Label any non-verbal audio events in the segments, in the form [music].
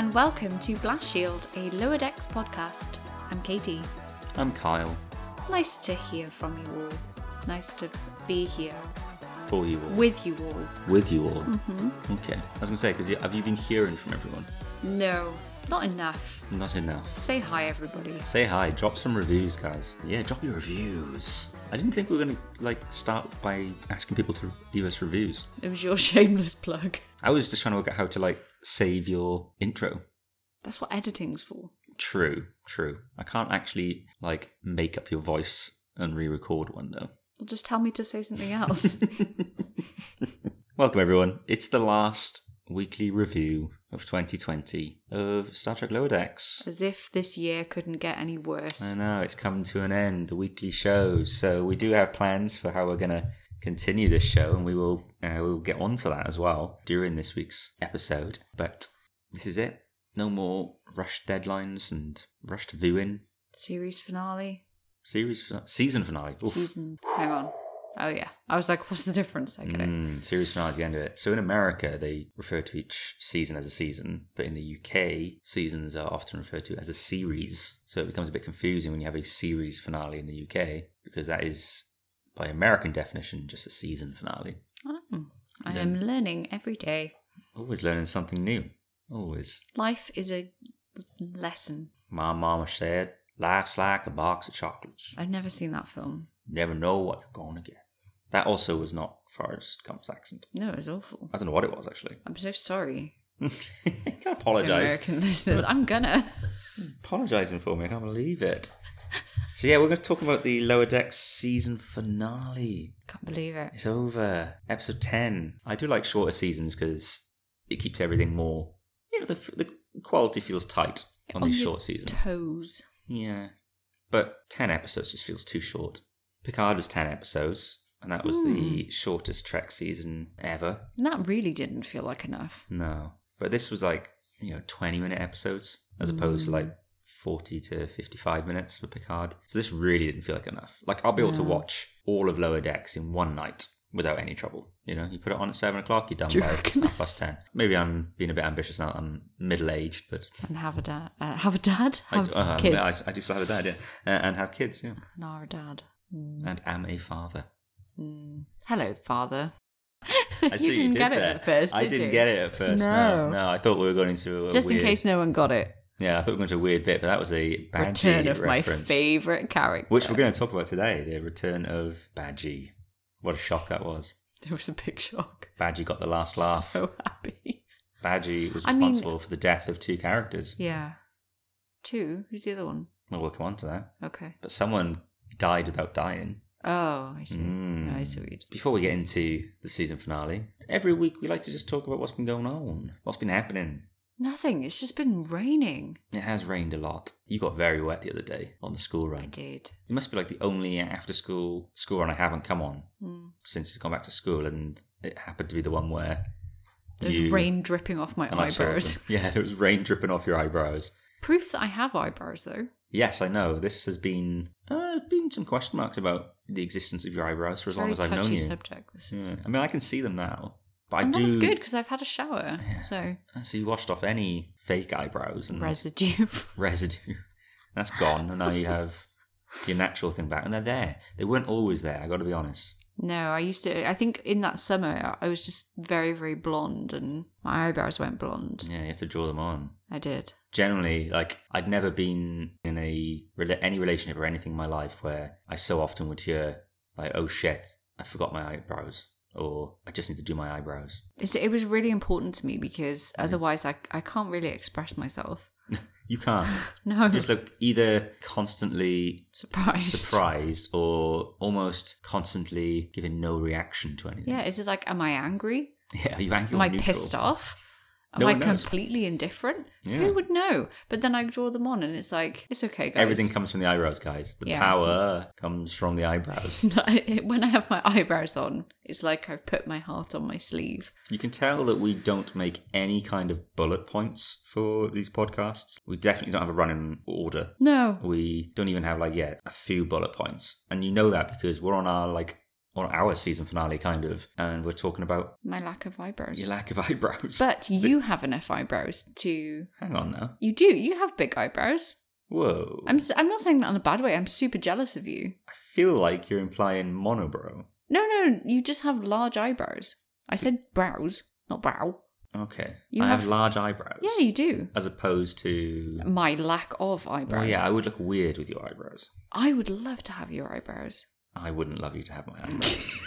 And welcome to Blast Shield, a Lower Decks podcast. I'm Katie. I'm Kyle. Nice to hear from you all. Nice to be here For you all. with you all. With you all. Mm-hmm. Okay. I was going to say, because have you been hearing from everyone? No, not enough. Not enough. Say hi, everybody. Say hi. Drop some reviews, guys. Yeah, drop your reviews. I didn't think we were going to like start by asking people to leave us reviews. It was your [laughs] shameless plug. I was just trying to work out how to like save your intro. That's what editing's for. True, true. I can't actually like make up your voice and re-record one though. Well, just tell me to say something [laughs] else. Welcome everyone. It's the last weekly review of 2020 of Star Trek Lower Decks. As if this year couldn't get any worse. I know it's coming to an end, the weekly shows. So we do have plans for how we're gonna continue this show, and we will uh, we'll get on to that as well during this week's episode. But this is it. No more rushed deadlines and rushed viewing. Series finale. Series season finale. Oof. Season. Hang on. Oh, yeah. I was like, [laughs] what's the difference? I get it. Mm, series finale is the end of it. So in America, they refer to each season as a season, but in the UK, seasons are often referred to as a series. So it becomes a bit confusing when you have a series finale in the UK because that is, by American definition, just a season finale. Oh, I am learning every day. Always learning something new. Always. Life is a lesson. My mama said, "Life's like a box of chocolates. I've never seen that film. Never know what you're gonna get." That also was not Forrest Gump's accent. No, it was awful. I don't know what it was actually. I'm so sorry [laughs] I can't to apologize. American listeners. I'm gonna. [laughs] apologising for me. I can't believe it. So yeah, we're going to talk about the Lower Decks season finale. Can't believe it. It's over, episode ten. I do like shorter seasons because it keeps everything more. You know, the the quality feels tight on, these your short seasons. Toes. yeah, but ten episodes just feels too short. Picard was ten episodes, and that was the shortest Trek season ever. And that really didn't feel like enough. No, but this was like you know twenty minute episodes as mm. opposed to like forty to fifty five minutes for Picard. So this really didn't feel like enough. Like I'll be able to watch all of Lower Decks in one night without any trouble. You know, you put it on at seven o'clock, you're done Do you by half past ten. Maybe I'm being a bit ambitious now. I'm middle aged, but And have a dad. Uh, have a dad? I, Have do, uh, kids. I, I do still have a dad, yeah, uh, and have kids, yeah, [sighs] And are a dad. and am a father. Mm. Hello, father. I [laughs] see you didn't did get it at first, I did didn't you? get it at first. No, No. no. I thought we were going into Just weird, in case no one got it. Yeah, I thought we were going to a weird bit, but that was a Badgey Return of reference, my favourite character. which we're going to talk about today. The return of Badgey. What a shock that was. There was a big shock. Badgey got the last laugh. So [laughs] happy. Badgey was I mean- responsible for the death of two characters. Yeah. Two? Who's the other one? Well, we'll come on to that. Okay. But someone died without dying. Oh, I see. Mm. I see what you did. Before we get into the season finale, every week we like to just talk about what's been going on, what's been happening. Nothing. It's just been raining. It has rained a lot. You got very wet the other day on the school run. I did. It must be like the only after school school run I haven't come on Mm. since it's gone back to school, and it happened to be the one where There's you rain dripping off my and eyebrows. Yeah, there was rain dripping off your eyebrows. Proof that I have eyebrows, though. Yes, I know. This has been uh, been some question marks about the existence of your eyebrows for as long as I've known you. subject. This is. Yeah. I mean, I can see them now, but I And do. that's good because I've had a shower, so So you washed off any fake eyebrows and residue. [laughs] residue. That's gone, and now you have your natural thing back, and they're there. They weren't always there. I got to be honest. no, I used to. I think in that summer I was just very, very blonde, and my eyebrows went blonde. Yeah, you have to draw them on. I did. Generally, like I'd never been in a any relationship or anything in my life where I so often would hear like, "Oh shit, I forgot my eyebrows," or "I just need to do my eyebrows." It's, it was really important to me because mm-hmm. otherwise I I can't really express myself. [laughs] You can't. [laughs] No, You just look either constantly surprised. surprised or almost constantly giving no reaction to anything. Yeah, is it like, am I angry? [laughs] Yeah, are you angry Am or I neutral? pissed off? Am No I completely indifferent? Yeah. Who would know? But then I draw them on and it's like, it's okay, guys. Everything comes from the eyebrows, guys. The Yeah. power comes from the eyebrows. [laughs] when I have my eyebrows on, it's like I've put my heart on my sleeve. You can tell that we don't make any kind of bullet points for these podcasts. We definitely don't have a running order. No. We don't even have like yeah a few bullet points, and you know that because we're on our like on our season finale kind of, and we're talking about My lack of eyebrows. your lack of eyebrows. But [laughs] you have enough eyebrows to. hang on now, You do. You have big eyebrows. whoa! I'm. I'm not saying that in a bad way. I'm super jealous of you. I feel like you're implying monobrow. No, no. You just have large eyebrows. I said brows, not brow. Okay, You I have, have- large eyebrows. Yeah, you do. as opposed to. My lack of eyebrows. Well, yeah, I would look weird with your eyebrows. I would love to have your eyebrows. I wouldn't love you to have my eyebrows.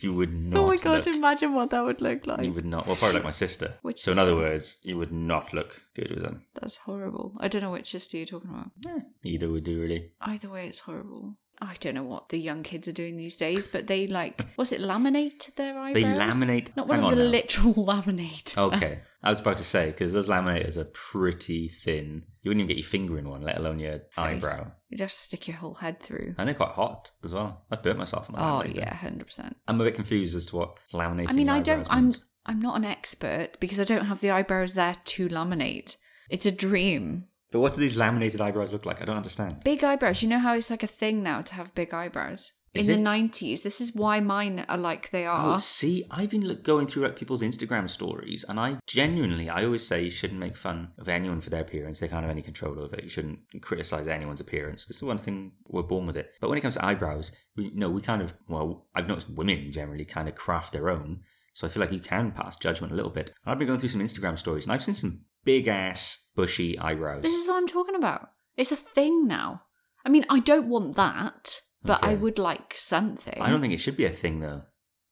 you would not. [laughs] oh my god! look- Imagine what that would look like. You would not. Well, probably like my sister. Which so, in other words, you would not look good with them. That's horrible. I don't know which sister you're talking about. Eh, neither would do really. Either way, it's horrible. I don't know what the young kids are doing these days, but they like, [laughs] was it laminate their eyebrows? They laminate. Not one hang of on the now. literal [laughs] laminate. Okay, I was about to say because those laminators are pretty thin. You wouldn't even get your finger in one, let alone your eyebrow. You'd have to stick your whole head through. And they're quite hot as well. I burnt myself on that. Oh laminator. yeah, hundred percent. I'm a bit confused as to what laminating. I mean, I don't. eyebrows I'm. I'm not an expert because I don't have the eyebrows there to laminate. It's a dream. But what do these laminated eyebrows look like? I don't understand. Big eyebrows. You know how it's like a thing now to have big eyebrows. Is In it? the nineties, this is why mine are like they Oh, are. see, I've been look, going through like, people's Instagram stories, and I genuinely, I always say you shouldn't make fun of anyone for their appearance. They can't have any control over it. You shouldn't criticize anyone's appearance because the one thing we're born with it. But when it comes to eyebrows, we no, we kind of well, I've noticed women generally kind of craft their own. So I feel like you can pass judgment a little bit. And I've been going through some Instagram stories, and I've seen some big ass bushy eyebrows. This is what I'm talking about. It's a thing now. I mean, I don't want that, but I would like something. I don't think it should be a thing though.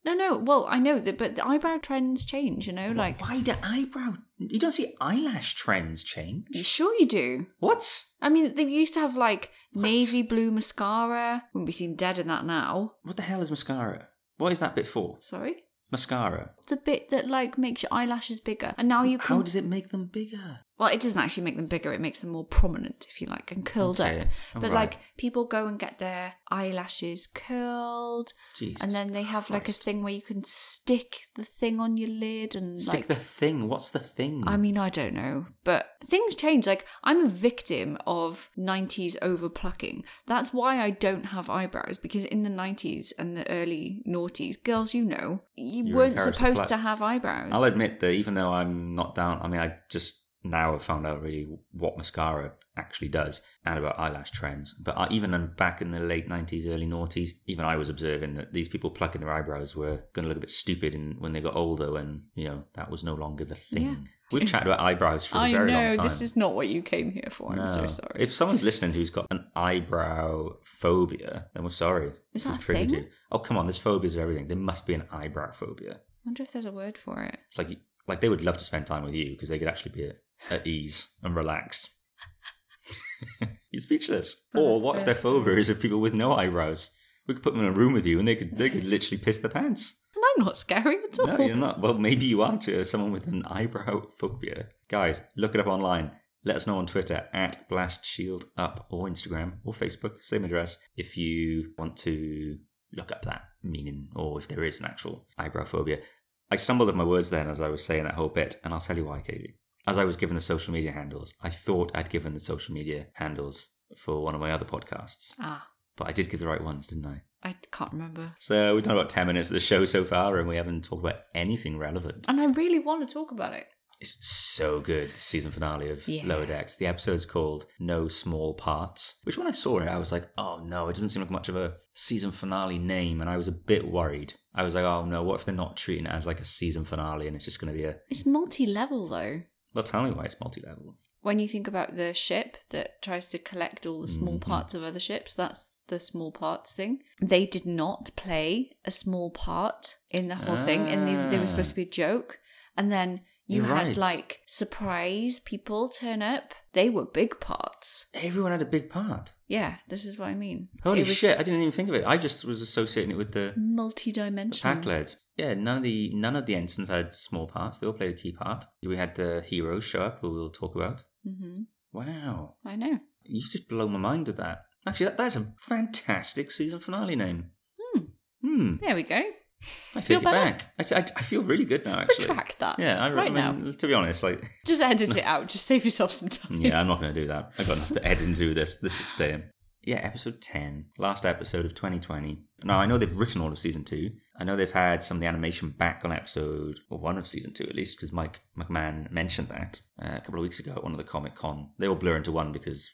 No, no. Well, I know that, but the eyebrow trends change. You know, like why do eyebrow? You don't see eyelash trends change. sure you do. What? I mean, they used to have like navy blue mascara. Wouldn't be seen dead in that now. What the hell is mascara? What is that bit for? Sorry, Mascara. it's a bit that like makes your eyelashes bigger, and now you can. How does it make them bigger? Well, it doesn't actually make them bigger. It makes them more prominent, if you like, and curled Okay, up. But alright. like people go and get their eyelashes curled, Jesus. and then they have like a thing where you can stick the thing on your lid and Stick like the thing. What's the thing? I mean, I don't know, but things change. Like, I'm a victim of 90s overplucking. That's why I don't have eyebrows, because in the 90s and the early noughties, girls, you know, you, You were weren't encouraged to supposed to have eyebrows. I'll admit that even though I'm not down, I mean, I just now I've found out really what mascara actually does and about eyelash trends. But I, even in- back in the late 90s, early noughties, even I was observing that these people plucking their eyebrows were going to look a bit stupid in, when they got older when, you know, that was no longer the thing. Yeah. We've chatted about eyebrows for a very long know, time. this is not what you came here for. I'm so sorry. If someone's listening who's got an eyebrow phobia, then we're sorry. Is that a thing? you. Oh, come on, there's phobias of everything. There must be an eyebrow phobia. I wonder if there's a word for it. It's like like they would love to spend time with you because they could actually be at, at ease and relaxed. [laughs] You're speechless. Or what if their phobia is of people with no eyebrows? We could put them in a room with you and they could they could literally piss their pants. Am I not scary at all? No, you're not. Well, maybe you are to someone with an eyebrow phobia. Guys, look it up online. Let us know on Twitter at Blast Shield Up or Instagram or Facebook, same address, if you want to look up that meaning or if there is an actual eyebrow phobia. I stumbled at my words then as I was saying that whole bit, and I'll tell you why, Katie. As I was given the social media handles, I thought I'd given the social media handles for one of my other podcasts, Ah, but I did give the right ones, didn't I? I can't remember. So we've done about 10 minutes of the show so far, and we haven't talked about anything relevant. And I really want to talk about it. It's so good, the season finale of Yeah. Lower Decks. The episode's called No Small Parts, which when I saw it, I was like, oh no, it doesn't seem like much of a season finale name, and I was a bit worried. I was like, oh no, what if they're not treating it as like a season finale and it's just going to be a. It's multi level, though. Well, tell me why it's multi level. when you think about the ship that tries to collect all the small Mhm. parts of other ships, that's the small parts thing. They did not play a small part in the whole thing, and they, they were supposed to be a joke. And then You You're had right. like surprise people turn up. They were big parts. Everyone had a big part. Yeah, this is what I mean. Holy It was shit! I didn't even think of it. I just was associating it with the multi-dimensional. pack lads. Yeah, none of the none of the ensigns had small parts. They all played a key part. We had the heroes show up, who we'll talk about. hmm Wow, I know. you just blow my mind with that. Actually, that, that's a fantastic season finale name. Hmm. Hmm. There we go. I Feel take it better? back. I, I, I feel really good now. Actually. Retract that. Yeah, I, right I mean, now. To be honest, like, [laughs] Just edit [laughs] it out. Just save yourself some time. yeah, I'm not going to do that. I've got enough to edit and do this. This would stay in. Yeah, episode 10, last episode of 2020. Now, I know they've written all of season two. I know they've had some of the animation back on episode, or one of season two at least, because Mike McMahan mentioned that uh, a couple of weeks ago at one of the Comic Con. They all blur into one because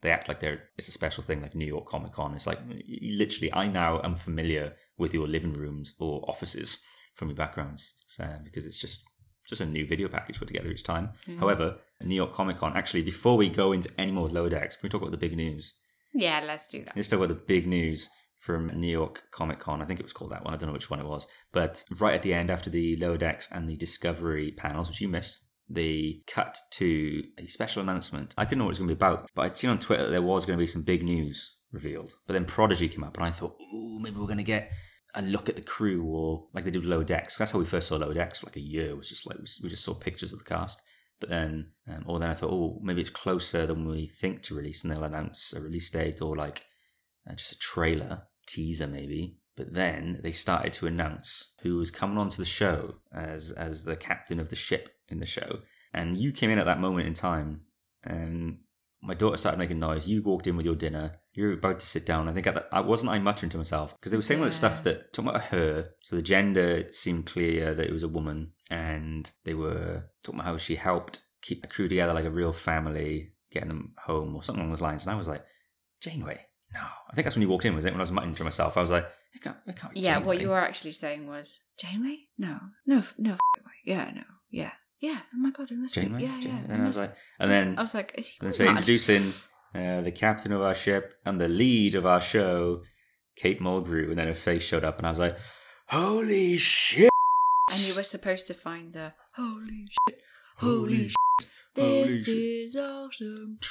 they act like they're it's a special thing like New York Comic Con. It's like literally, I now am familiar with your living rooms or offices from your backgrounds so, because it's just just a new video package put together each time. Mm. However, New York Comic Con. Actually, before we go into any more low decks, can we talk about the big news? Yeah, let's do that. Let's talk about the big news from New York Comic Con. I think it was called that one. I don't know which one it was. But right at the end, after the lower decks and the Discovery panels, which you missed, they cut to a special announcement. I didn't know what it was going to be about, but I'd seen on Twitter that there was going to be some big news revealed. But then Prodigy came up, and I thought, ooh, maybe we're going to get a look at the crew, or like they did Lower Decks. That's how we first saw Lower Decks for like a year. It was just like we just saw pictures of the cast. But then, um, or then I thought, oh, maybe it's closer than we think to release, and they'll announce a release date or like uh, just a trailer, teaser maybe. But then they started to announce who was coming onto the show as as the captain of the ship in the show. And you came in at that moment in time, and my daughter started making noise. You walked in with your dinner. You were about to sit down. I think at that, I wasn't I muttering to myself because they were saying all that Yeah. stuff that talking about her. So the gender seemed clear that it was a woman, and they were talking about how she helped keep the crew together like a real family, getting them home or something along those lines. And I was like, Janeway. No, I think that's when you walked in, was it? When I was muttering to myself, I was like, it can't, it can't Yeah, what you were actually saying was Janeway? No, no, f- no f- Yeah, no, yeah, yeah. Oh my god, it must Janeway. be. Yeah, Janeway. yeah. And I was like, and then I was like, is he gone so introducing uh, the captain of our ship and the lead of our show, Kate Mulgrew, and then her face showed up, and I was like, "Holy shit!" And you were supposed to find the holy shit, holy, Holy shit, holy this shit. is awesome. [laughs]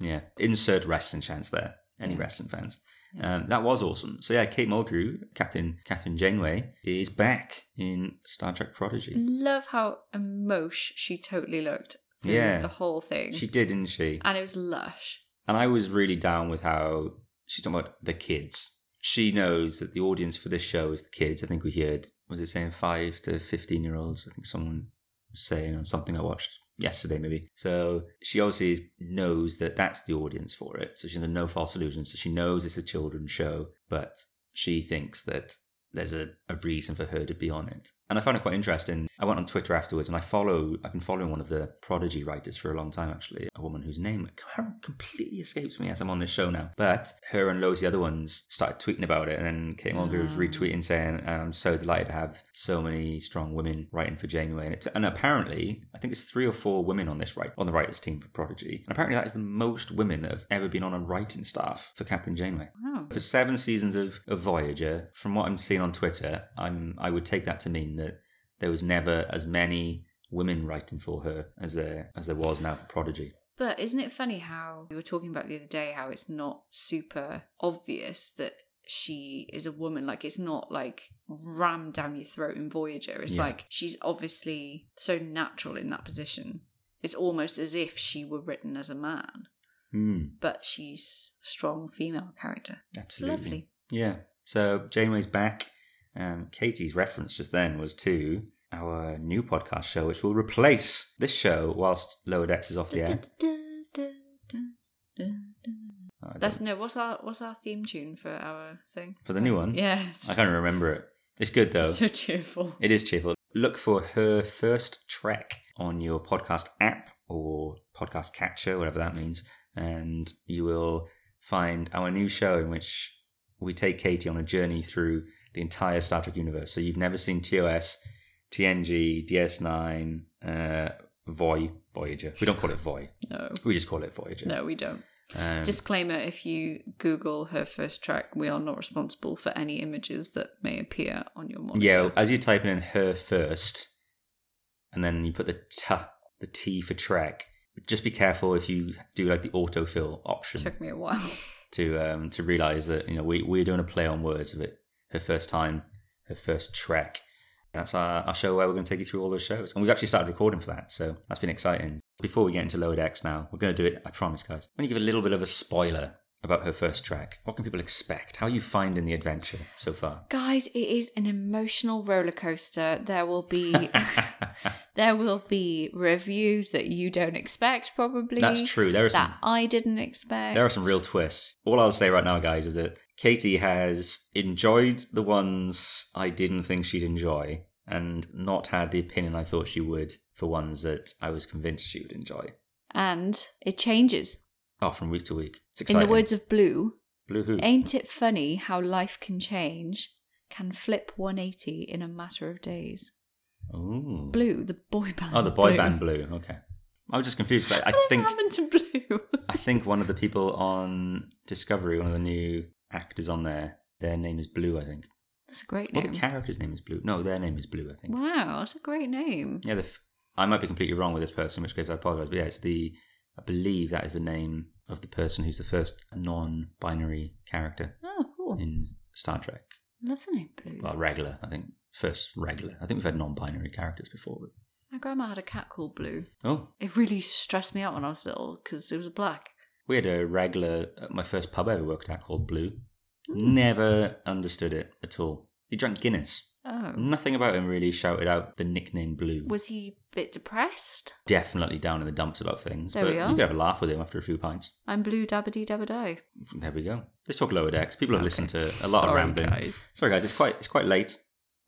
Yeah, insert wrestling chants there. Any Yeah. wrestling fans? Um, that was awesome. So yeah, Kate Mulgrew, Captain Kathryn Janeway, is back in Star Trek Prodigy. Love how emosh she totally looked through Yeah. the whole thing. She did, didn't she? and it was lush. And I was really down with how she's talking about the kids. She knows that the audience for this show is the kids. I think we heard, was it saying five to 15 year olds? I think someone was saying on something I watched yesterday, maybe. So she obviously knows that that's the audience for it. So she's under no false illusions. So she knows it's a children's show, but she thinks that there's a, a reason for her to be on it. And I found it quite interesting. I went on Twitter afterwards and I follow, I've been following one of the Prodigy writers for a long time, actually, a woman whose name completely escapes me as I'm on this show now. But her and loads of the other ones started tweeting about it. And then Kate Mulgrew was Ah. retweeting saying, I'm so delighted to have so many strong women writing for Janeway. And, it, and apparently, I think it's three or four women on this right on the writers team for Prodigy. And apparently that is the most women that have ever been on a writing staff for Captain Janeway. Wow. For seven seasons of, of Voyager, from what I'm seeing on Twitter, I'm I would take that to mean that there was never as many women writing for her as there as there was now for Prodigy. But isn't it funny how we were talking about the other day how it's not super obvious that she is a woman? Like it's not like rammed down your throat in Voyager. It's Yeah. like she's obviously so natural in that position. It's almost as if she were written as a man, Hmm, but she's a strong female character. It's absolutely. lovely. Yeah. So Janeway's back. Um, Katie's reference just then was to our new podcast show, which will replace this show whilst Lower Decks is off the air. Oh, That's no. What's our what's our theme tune for our thing? for the new one. Yeah, I can't remember it. It's good though. [laughs] so cheerful. It is cheerful. Look for her first trek on your podcast app or podcast catcher, whatever that means, and you will find our new show in which we take Katie on a journey through the entire Star Trek universe. So you've never seen TOS, TNG, DS9, uh, Voy, Voyager. We don't call it Voy. No, We just call it Voyager. no, we don't. Um, Disclaimer if you Google her first track, we are not responsible for any images that may appear on your monitor. yeah, as you're typing in her first, and then you put the t, the T for Trek. Just be careful if you do like the autofill option Took me a while. to um, to realize that you know we we're doing a play on words of it. Her first time, her first Trek. That's our, our show where we're going to take you through all those shows, and we've actually started recording for that, so that's been exciting. Before we get into Lower Decks now, we're going to do it. I promise, guys. I'm going to give a little bit of a spoiler about her first Trek. What can people expect? How are you finding the adventure so far? Guys, it is an emotional roller coaster. There will be [laughs] there will be reviews that you don't expect probably. That's true. There are some That I didn't expect. There are some real twists. All I'll say right now, guys, is that Katie has enjoyed the ones I didn't think she'd enjoy and not had the opinion I thought she would for ones that I was convinced she would enjoy. and it changes. Oh, from week to week. It's In the words of Blue, Blue Who? ain't it funny how life can change, can flip 180 in a matter of days. Ooh. Blue, the boy band. Oh, the boy Blue. band Blue. Okay. I was just confused. I, I What think happened to Blue? I think one of the people on Discovery, one of the new actors on there, their name is Blue. I think. That's a great name. the character's name is Blue. No, their name is Blue. I think. Wow, that's a great name. Yeah, the f- I might be completely wrong with this person, in which case I apologize. But yeah, it's the I believe that is the name of the person who's the first non-binary character Oh, cool. in Star Trek. Love the name Blue. Well, regular, I think. First regular. I think we've had non-binary characters before. But... My grandma had a cat called Blue. Oh, It really stressed me out when I was little because it was black. We had a regular. uh, My first pub I ever worked at called Blue. Hmm. Never understood it at all. He drank Guinness. Oh. Nothing about him really shouted out the nickname Blue. Was he a bit depressed? Definitely down in the dumps about things. There but we are. you could have a laugh with him after a few pints. I'm Blue Dabbity Dabba Die. There we go. Let's talk lower decks. People have Okay. listened to a lot of rambling. guys. Sorry, guys. It's quite it's quite late.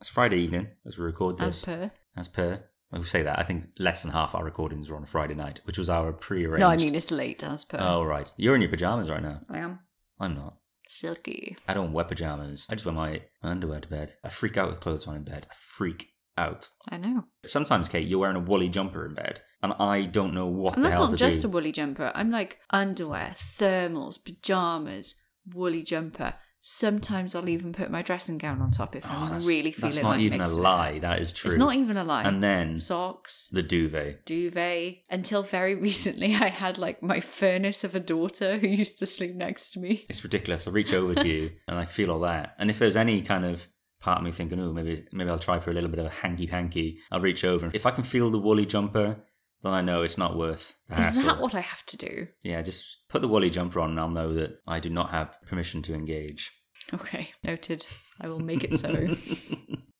It's Friday evening as we record As this. per. As per, I will say that I think less than half our recordings were on a Friday night, which was our pre-arranged. No, I mean it's late as per. Oh right, you're in your pajamas right now. I am I'm not. silky. I don't wear pajamas. I just wear my underwear to bed. I freak out with clothes on in bed. I freak out. I know. Sometimes, Kate, you're wearing a woolly jumper in bed, and I don't know what And that's not just do. a woolly jumper. I'm like underwear, thermals, pajamas, woolly jumper. Sometimes I'll even put my dressing gown on top if Oh, I'm really feeling That's not like even a it lie. That is true. It's not even a lie. And then Socks, the duvet. duvet. Until very [laughs] recently, I had like my furnace of a daughter who used to sleep next to me. It's ridiculous. I reach over to you [laughs] and I feel all that. And if there's any kind of part of me thinking, oh, maybe maybe I'll try for a little bit of a hanky panky, I'll reach over. If I can feel the woolly jumper, then I know it's not worth the Is hassle. that what I have to do? Yeah, just put the woolly jumper on and I'll know that I do not have permission to engage. Okay, noted. I will make it so. [laughs]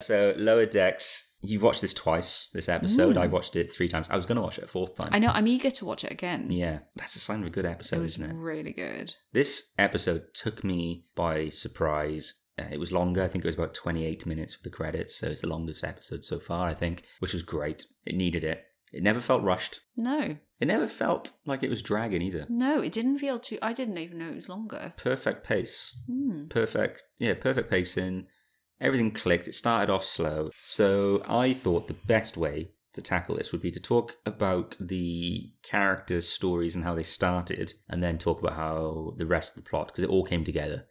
So, Lower Decks, you've watched this twice, this episode. Mm. I've watched it three times. I was going to watch it a fourth time. I know. I'm eager to watch it again. Yeah, that's a sign of a good it episode, was isn't it? really good. This episode took me by surprise. Uh, it was longer. I think it was about 28 minutes with the credits. So it's the longest episode so far, I think, which was great. It needed it. It never felt rushed. No, It never felt like it was dragging either. no, it didn't feel too. I didn't even know it was longer. Perfect pace. Hmm. Perfect. Yeah, perfect pacing. Everything clicked. It started off slow. So I thought the best way to tackle this would be to talk about the characters' stories and how they started, and then talk about how the rest of the plot, because it all came together.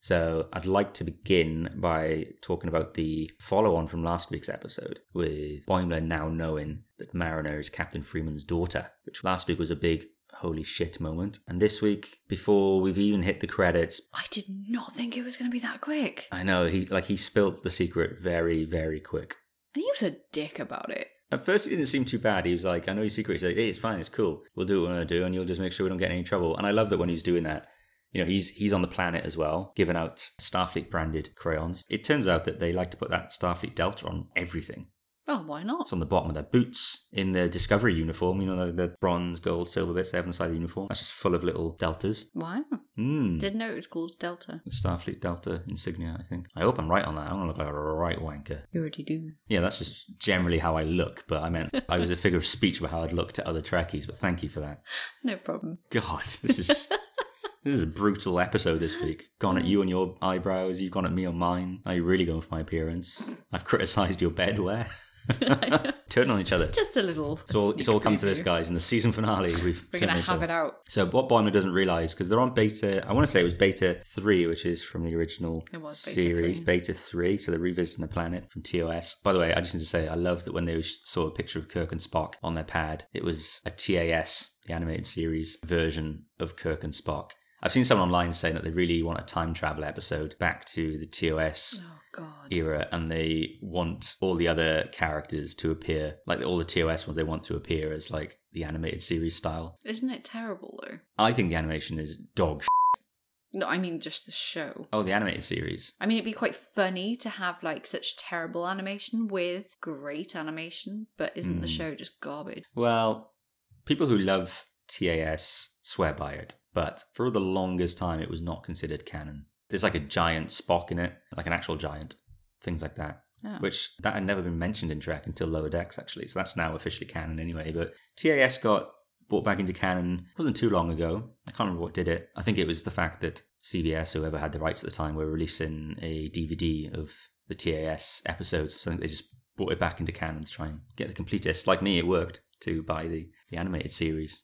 So I'd like to begin by talking about the follow on from last week's episode, with Boimler now knowing that Mariner is Captain Freeman's daughter, which last week was a big holy shit moment. And this week, before we've even hit the credits, I did not think it was going to be that quick. I know he like he spilt the secret very, very quick. And he was a dick about it. At first, it didn't seem too bad. He was like, "I know your secret." He's like, "Hey, it's fine. It's cool. We'll do what we want to do, and you'll just make sure we don't get in any trouble." And I love that when he's doing that. You know, he's he's on the planet as well, giving out Starfleet branded crayons. It turns out that they like to put that Starfleet Delta on everything. Oh, why not? It's on the bottom of their boots, in their Discovery uniform. You know, the, the bronze, gold, silver bits they have on the side of the uniform. That's just full of little deltas. Wow. Hmm. Didn't know it was called Delta. The Starfleet Delta insignia, I think. I hope I'm right on that. I don't want to look like a right wanker. You already do. Yeah, that's just generally how I look, but I meant I was a figure of speech about how I'd look to other Trekkies, but thank you for that. [laughs] No problem. God, this is [laughs] this is a brutal episode this week. Gone at hmm. you on your eyebrows, you've gone at me on mine. Are you're really going for my appearance. I've criticised your bedwear. [laughs] [laughs] Turn on each other. Just a little. It's all, it's all come to this, guys. In the season finale, [laughs] we've We're gonna have it out. So what Boimler doesn't realize because they're on beta. I want to say it was beta three, which is from the original It was beta series, three. beta three. So they're revisiting the planet from TOS. By the way, I just need to say I love that when they saw a picture of Kirk and Spock on their pad, it was a TAS, the animated series version of Kirk and Spock. I've seen someone online saying that they really want a time travel episode back to the TOS Oh era and they want all the other characters to appear like all the TOS ones they want to appear as like the animated series style. Isn't it terrible though? I think the animation is dog shit. No, I mean just the show. Oh, the animated series. I mean, it'd be quite funny to have like such terrible animation with great animation, but isn't the Hmm. show just garbage? Well, people who love TAS swear by it, but for the longest time it was not considered canon. There's like a giant Spock in it, like an actual giant, things like that. Oh. Which that had never been mentioned in Trek until Lower Decks, actually. So that's now officially canon anyway. But TAS got brought back into canon it wasn't too long ago. I can't remember what did it. I think it was the fact that CBS, whoever had the rights at the time, were releasing a DVD of the TAS episodes. So I think they just brought it back into canon to try and get the completest. Like me, it worked to buy the, the animated series.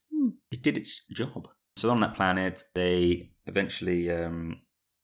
It did its job. So on that planet, they eventually um,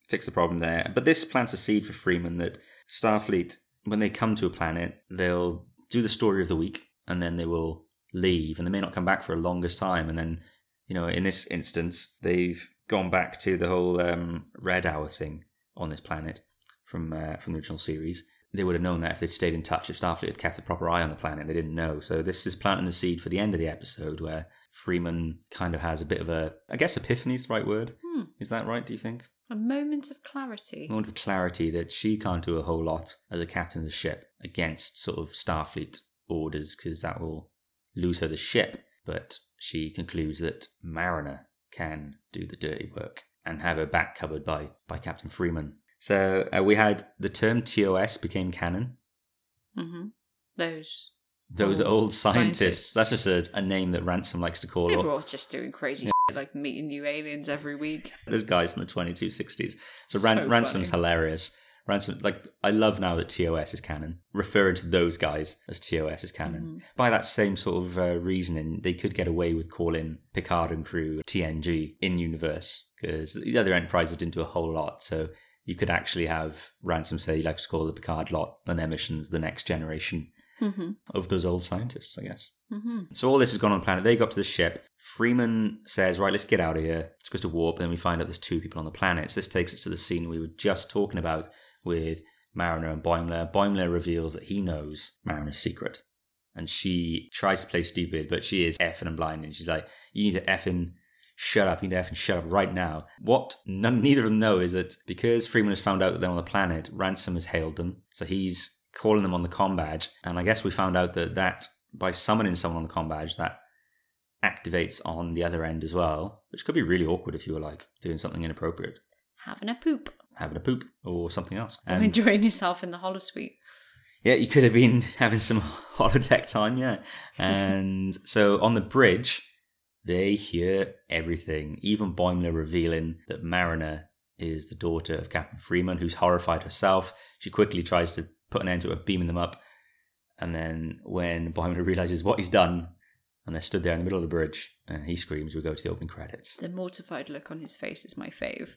fix the problem there. But this plants a seed for Freeman that Starfleet, when they come to a planet, they'll do the story of the week and then they will leave and they may not come back for a longest time. And then, you know, in this instance, they've gone back to the whole um, red hour thing on this planet from uh, from the original series. They would have known that if they'd stayed in touch, if Starfleet had kept a proper eye on the planet, they didn't know. So this is planting the seed for the end of the episode where Freeman kind of has a bit of a, I guess epiphany is the right word. Hmm. Is that right, do you think? A moment of clarity. A moment of clarity that she can't do a whole lot as a captain of the ship against sort of Starfleet orders because that will lose her the ship. But she concludes that Mariner can do the dirty work and have her back covered by, by Captain Freeman. So uh, we had the term TOS became canon. hmm Those Those Old old scientists. scientists. That's just a, a name that Ransom likes to call they were all just doing crazy shit, like meeting new aliens every week. [laughs] Those guys in the 2260s. So, So Ran- Ransom's hilarious. Ransom, like, I love now that TOS is canon, referring to those guys as TOS is canon. Mhm. By that same sort of uh, reasoning, they could get away with calling Picard and crew TNG in universe because the other enterprises didn't do a whole lot. So you could actually have Ransom say he likes to call the Picard lot and their missions the next generation hmm of those old scientists, I guess. hmm So all this has gone on the planet. They got to the ship. Freeman says, "Right, let's get out of here." Let's go to warp, and then we find out there's two people on the planet. So this takes us to the scene we were just talking about with Mariner and Boimler. Boimler reveals that he knows Mariner's secret, and she tries to play stupid, but she is effing and blind, and she's like, "You need to effing." Shut up! You need to effing shut up right now. What none, neither of them know is that because Freeman has found out that they're on the planet, Ransom has hailed them, so he's calling them on the com badge. And I guess we found out that that by summoning someone on the com badge, that activates on the other end as well, which could be really awkward if you were like doing something inappropriate, Having a poop. having a poop or something else. Or And enjoying yourself in the holosuite. yeah, you could have been [laughs] having some [laughs] holodeck time, yeah. And [laughs] so on the bridge, they hear everything, even Boimler revealing that Mariner is the daughter of Captain Freeman, who's horrified herself. She quickly tries to put an end to it, beaming them up. And then when Boimler realizes what he's done, and they're stood there in the middle of the bridge, and he screams, we go to the opening credits. The mortified look on his face is my fave.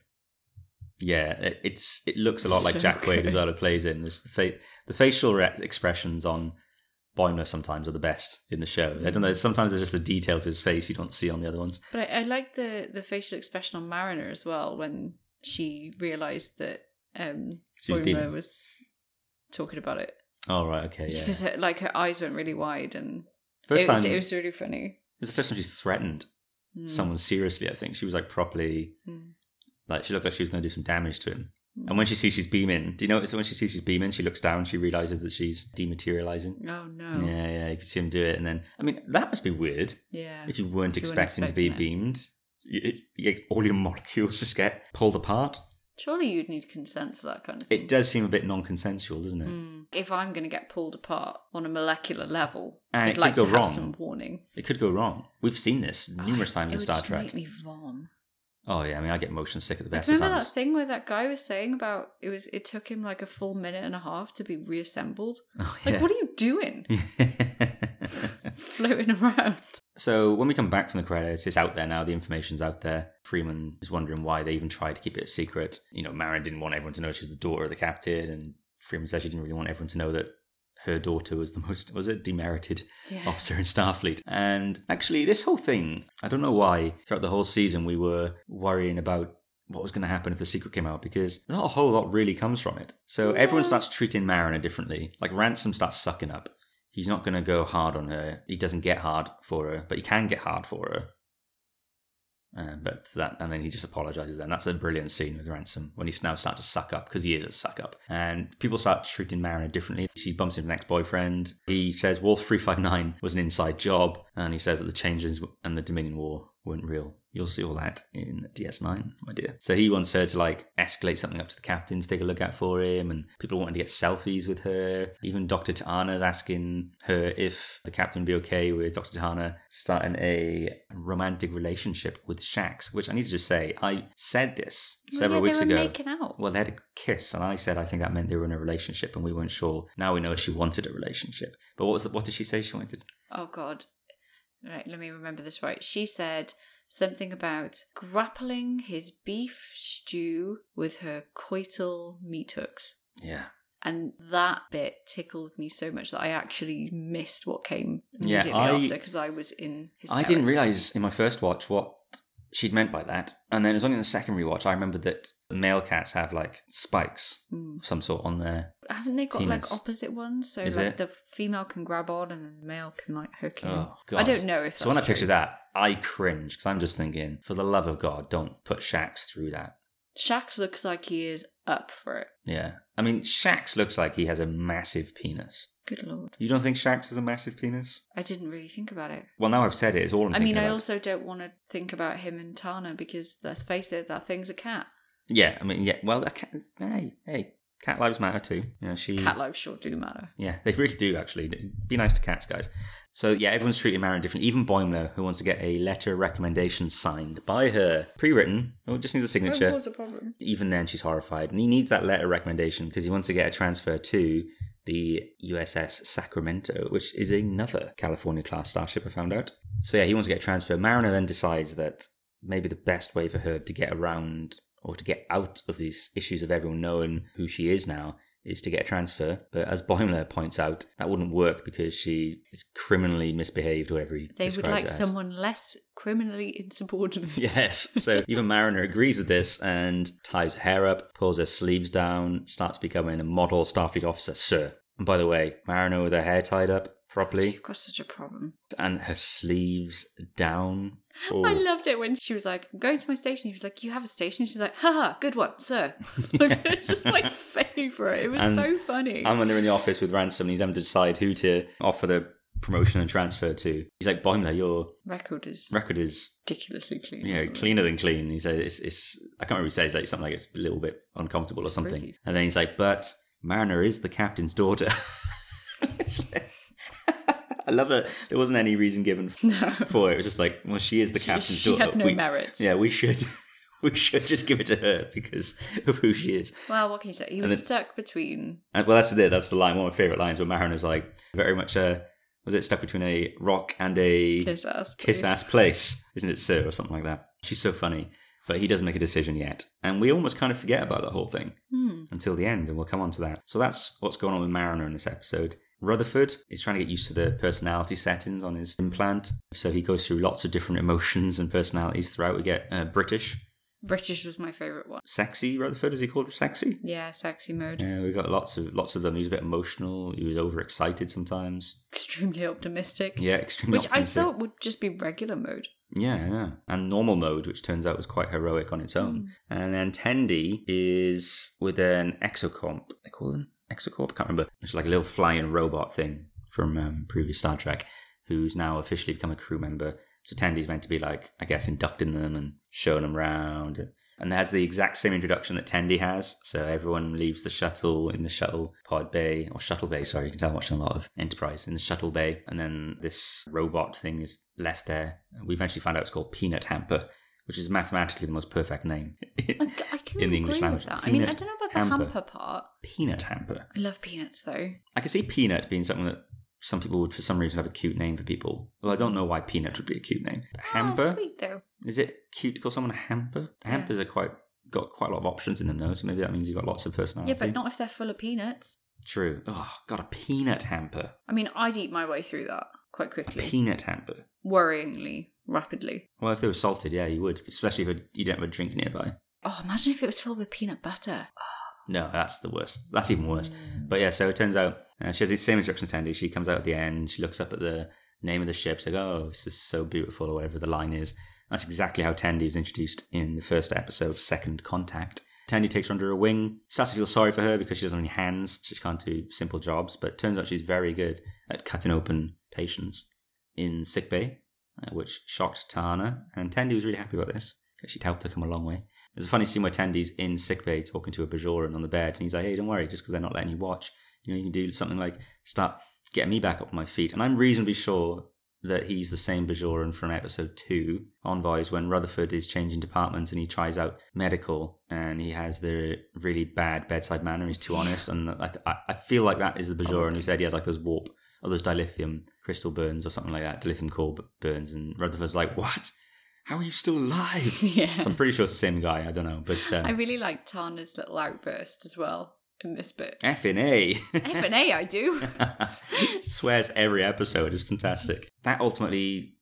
Yeah, it, it's it looks a lot like Jack Quaid as well. It plays in. There's the fa- the facial re- expressions on Boimler sometimes are the best in the show. I don't know. Sometimes there's just a detail to his face you don't see on the other ones. But I, I like the, the facial expression on Mariner as well when she realised that um, Boimler was talking about it. Oh right, okay, yeah. Because her, like her eyes went really wide and First it, time was, it was really funny. It was the first time she threatened Mm. someone seriously. I think she was like properly Mm. like she looked like she was going to do some damage to him. Mm. And when she sees she's beaming, do you notice when she sees she's beaming, she looks down, she realizes that she's dematerializing. Oh no. Yeah, yeah, you can see him do it, and then I mean that must be weird. Yeah. if you weren't If you weren't expecting to be it. beamed. All your molecules just get pulled apart. Surely you'd need consent for that kind of thing. It does seem a bit non-consensual, doesn't it? Mm. If I'm going to get pulled apart on a molecular level, And it I'd could like go to have wrong. some warning. It could go wrong. We've seen this numerous I- times it in Star Trek. Make me vom. Oh yeah, I mean I get motion sick at the best Remember of times. that thing where that guy was saying about it was it took him like a full minute and a half to be reassembled. Oh, Like, what are you doing? [laughs] Floating around. So when we come back from the credits, it's out there now. The information's out there. Freeman is wondering why they even tried to keep it a secret. You know, Marin didn't want everyone to know she was the daughter of the captain, and Freeman says she didn't really want everyone to know that her daughter was the [laughs] most was it demerited Yeah. officer in Starfleet. And actually, this whole thing, I don't know why throughout the whole season we were worrying about what was going to happen if the secret came out because not a whole lot really comes from it. So everyone starts treating Mariner differently. Like Ransom starts sucking up. He's not going to go hard on her. He doesn't get hard for her, but he can get hard for her. Uh, but that, and then he just apologizes. Then that's a brilliant scene with Ransom when he's now starting to suck up because he is a suck up, and people start treating Mariner differently. She bumps into an ex-boyfriend. He says Wolf three five nine was an inside job, and he says that the changes and the Dominion War weren't real. You'll see all that in DS9, my dear. So he wants her to like escalate something up to the captain to take a look at for him, and people wanting to get selfies with her. Even Dr. T'Ana's asking her if the captain would be okay with Dr. T'Ana starting a romantic relationship with Shaxs, which I need to just say, I said this several Well, yeah, weeks they were ago. making out. Well, they had a kiss, and I said I think that meant they were in a relationship, and we weren't sure. Now we know she wanted a relationship. But what was the, what did she say she wanted? Oh God. Right, let me remember this right. She said something about grappling his beef stew with her coital meat hooks. Yeah, And that bit tickled me so much that I actually missed what came Yeah, immediately I- after because I was in his I didn't realize in my first watch what she'd meant by that, and then it was only in the second rewatch I remembered that male cats have like spikes Hmm. of some sort on their. Haven't they got Penis. like opposite ones? So Is like it? the female can grab on and then the male can like hook in. Oh god! I don't know if So when I that's picture true. that, I cringe because I'm just thinking, for the love of God, don't put Shaxs through that. Shaxs looks like he is up for it. Yeah, I mean Shaxs looks like he has a massive penis. Good lord. You don't think Shaxs has a massive penis? I didn't really think about it. Well, now I've said it. It's all I'm I mean, I about. also don't want to think about him and T'Ana because let's face it, that thing's a cat. Yeah, I mean, yeah. Well, a cat, hey, hey, cat lives matter too. You know, she. Cat lives sure do matter. Yeah, they really do actually. Be nice to cats, guys. So yeah, everyone's treating Marin differently. Even Boimler, who wants to get a letter of recommendation signed by her, pre-written. Oh, just needs a signature. What was the problem? Even then, she's horrified, and he needs that letter of recommendation because he wants to get a transfer to the USS Sacramento, which is another California class starship. I found out. So yeah, he wants to get a transfer. Mariner then decides that maybe the best way for her to get around or to get out of these issues of everyone knowing who she is now is to get a transfer. But as Boimler points out, that wouldn't work because she is criminally misbehaved, whatever he They would like someone less criminally insubordinate. [laughs] [laughs] Yes. So even Mariner agrees with this and ties her hair up, pulls her sleeves down, starts becoming a model Starfleet officer, sir. And by the way, Mariner with her hair tied up properly You've got such a problem. and her sleeves down. Oh. I loved it when she was like, I'm going to my station. He was like, You have a station? She's like, haha, good one, sir. [laughs] Like, [laughs] it's just my favourite. It was And so funny. And when they're in the office with Ransom, he's having to decide who to offer the promotion and transfer to. He's like, Boimler, your Record is record is ridiculously clean. you know, cleaner than clean. He says it's, it's I can't remember. He says like something like it's a little bit uncomfortable or something. And then he's like, "But Mariner is the captain's daughter." [laughs] It's like- I love that there wasn't any reason given [laughs] No. for it. It was just like, well, she is the She- captain's she daughter. had no we, merits. Yeah, we should. [laughs] We should just give it to her because [laughs] of who she is. Well, what can you say? He was then- stuck between. And, well, that's it. That's the line. One of my favorite lines where Mariner's like very much a was it stuck between a rock and a Kiss ass. kiss ass place, isn't it, sir, or something like that. She's so funny, but he doesn't make a decision yet, and we almost kind of forget about the whole thing Hmm. until the end, and we'll come on to that. So that's what's going on with Mariner in this episode. Rutherford is trying to get used to the personality settings on his implant, so he goes through lots of different emotions and personalities throughout. We get uh, British, British was my favourite one. sexy Rutherford, is he called sexy? Yeah, sexy mode. Yeah, we got lots of lots of them. He was a bit emotional. He was overexcited sometimes. Extremely optimistic. Yeah, extremely. Optimistic. Which I thought would just be regular mode. Yeah, yeah. And normal mode, which turns out was quite heroic on its own. And then Tendi is with an exocomp. They call them exocorp. I can't remember. It's like a little flying robot thing from um, previous Star Trek, who's now officially become a crew member. So Tendi's meant to be like, I guess, inducting them and showing them around. And has the exact same introduction that Tendi has. So everyone leaves the shuttle in the shuttle pod bay, or shuttle bay, sorry, you can tell I'm watching a lot of Enterprise in the shuttle bay. And then this robot thing is left there. We eventually find out it's called Peanut Hamper, which is mathematically the most perfect name I, I can [laughs] in the English language. I mean, I don't know about the hamper. hamper part. Peanut hamper. I love peanuts though. I can see peanut being something that some people would, for some reason, have a cute name for people. Well, I don't know why peanut would be a cute name. Oh, but hamper. Oh, sweet though. Is it cute to call someone a hamper? Hampers are quite got quite a lot of options in them though, so maybe that means you've got lots of personality. Yeah, but not if they're full of peanuts. True. Oh, got a peanut hamper. I mean, I'd eat my way through that quite A quickly, peanut hamper. worryingly rapidly. Well, if they were salted, yeah, you would. Especially if you don't have a drink nearby. Oh, imagine if it was filled with peanut butter. Oh. No, that's the worst. That's even worse. But yeah, so it turns out uh, she has the same instructions as Tandy. She comes out at the end. She looks up at the name of the ship. She's like, "Oh, this is so beautiful," or whatever the line is. That's exactly how Tandy was introduced in the first episode, of Second Contact. Tandy takes her under her wing. Starts to feel sorry for her because she doesn't have any hands. She can't do simple jobs. But turns out she's very good at cutting open patients in sickbay, uh, which shocked T'Ana. And Tandy was really happy about this because she'd helped her come a long way. There's a funny scene where Tendi's in sickbay talking to a Bajoran on the bed, and he's like, "Hey, don't worry, just because they're not letting you watch, you know, you can do something like start getting me back up on my feet." And I'm reasonably sure that he's the same Bajoran from episode two, Envoys, when Rutherford is changing departments and he tries out medical, and he has the really bad bedside manner. He's too honest, and I, I, I feel like that is the Bajoran who said he had like those warp or those dilithium crystal burns or something like that, dilithium core burns, and Rutherford's like, "What? How are you still alive?" [laughs] yeah. So I'm pretty sure it's the same guy. I don't know, but um, I really like T'Ana's little outburst as well in this bit. F in A. F and A, I do. [laughs] Swears every episode is fantastic. That ultimately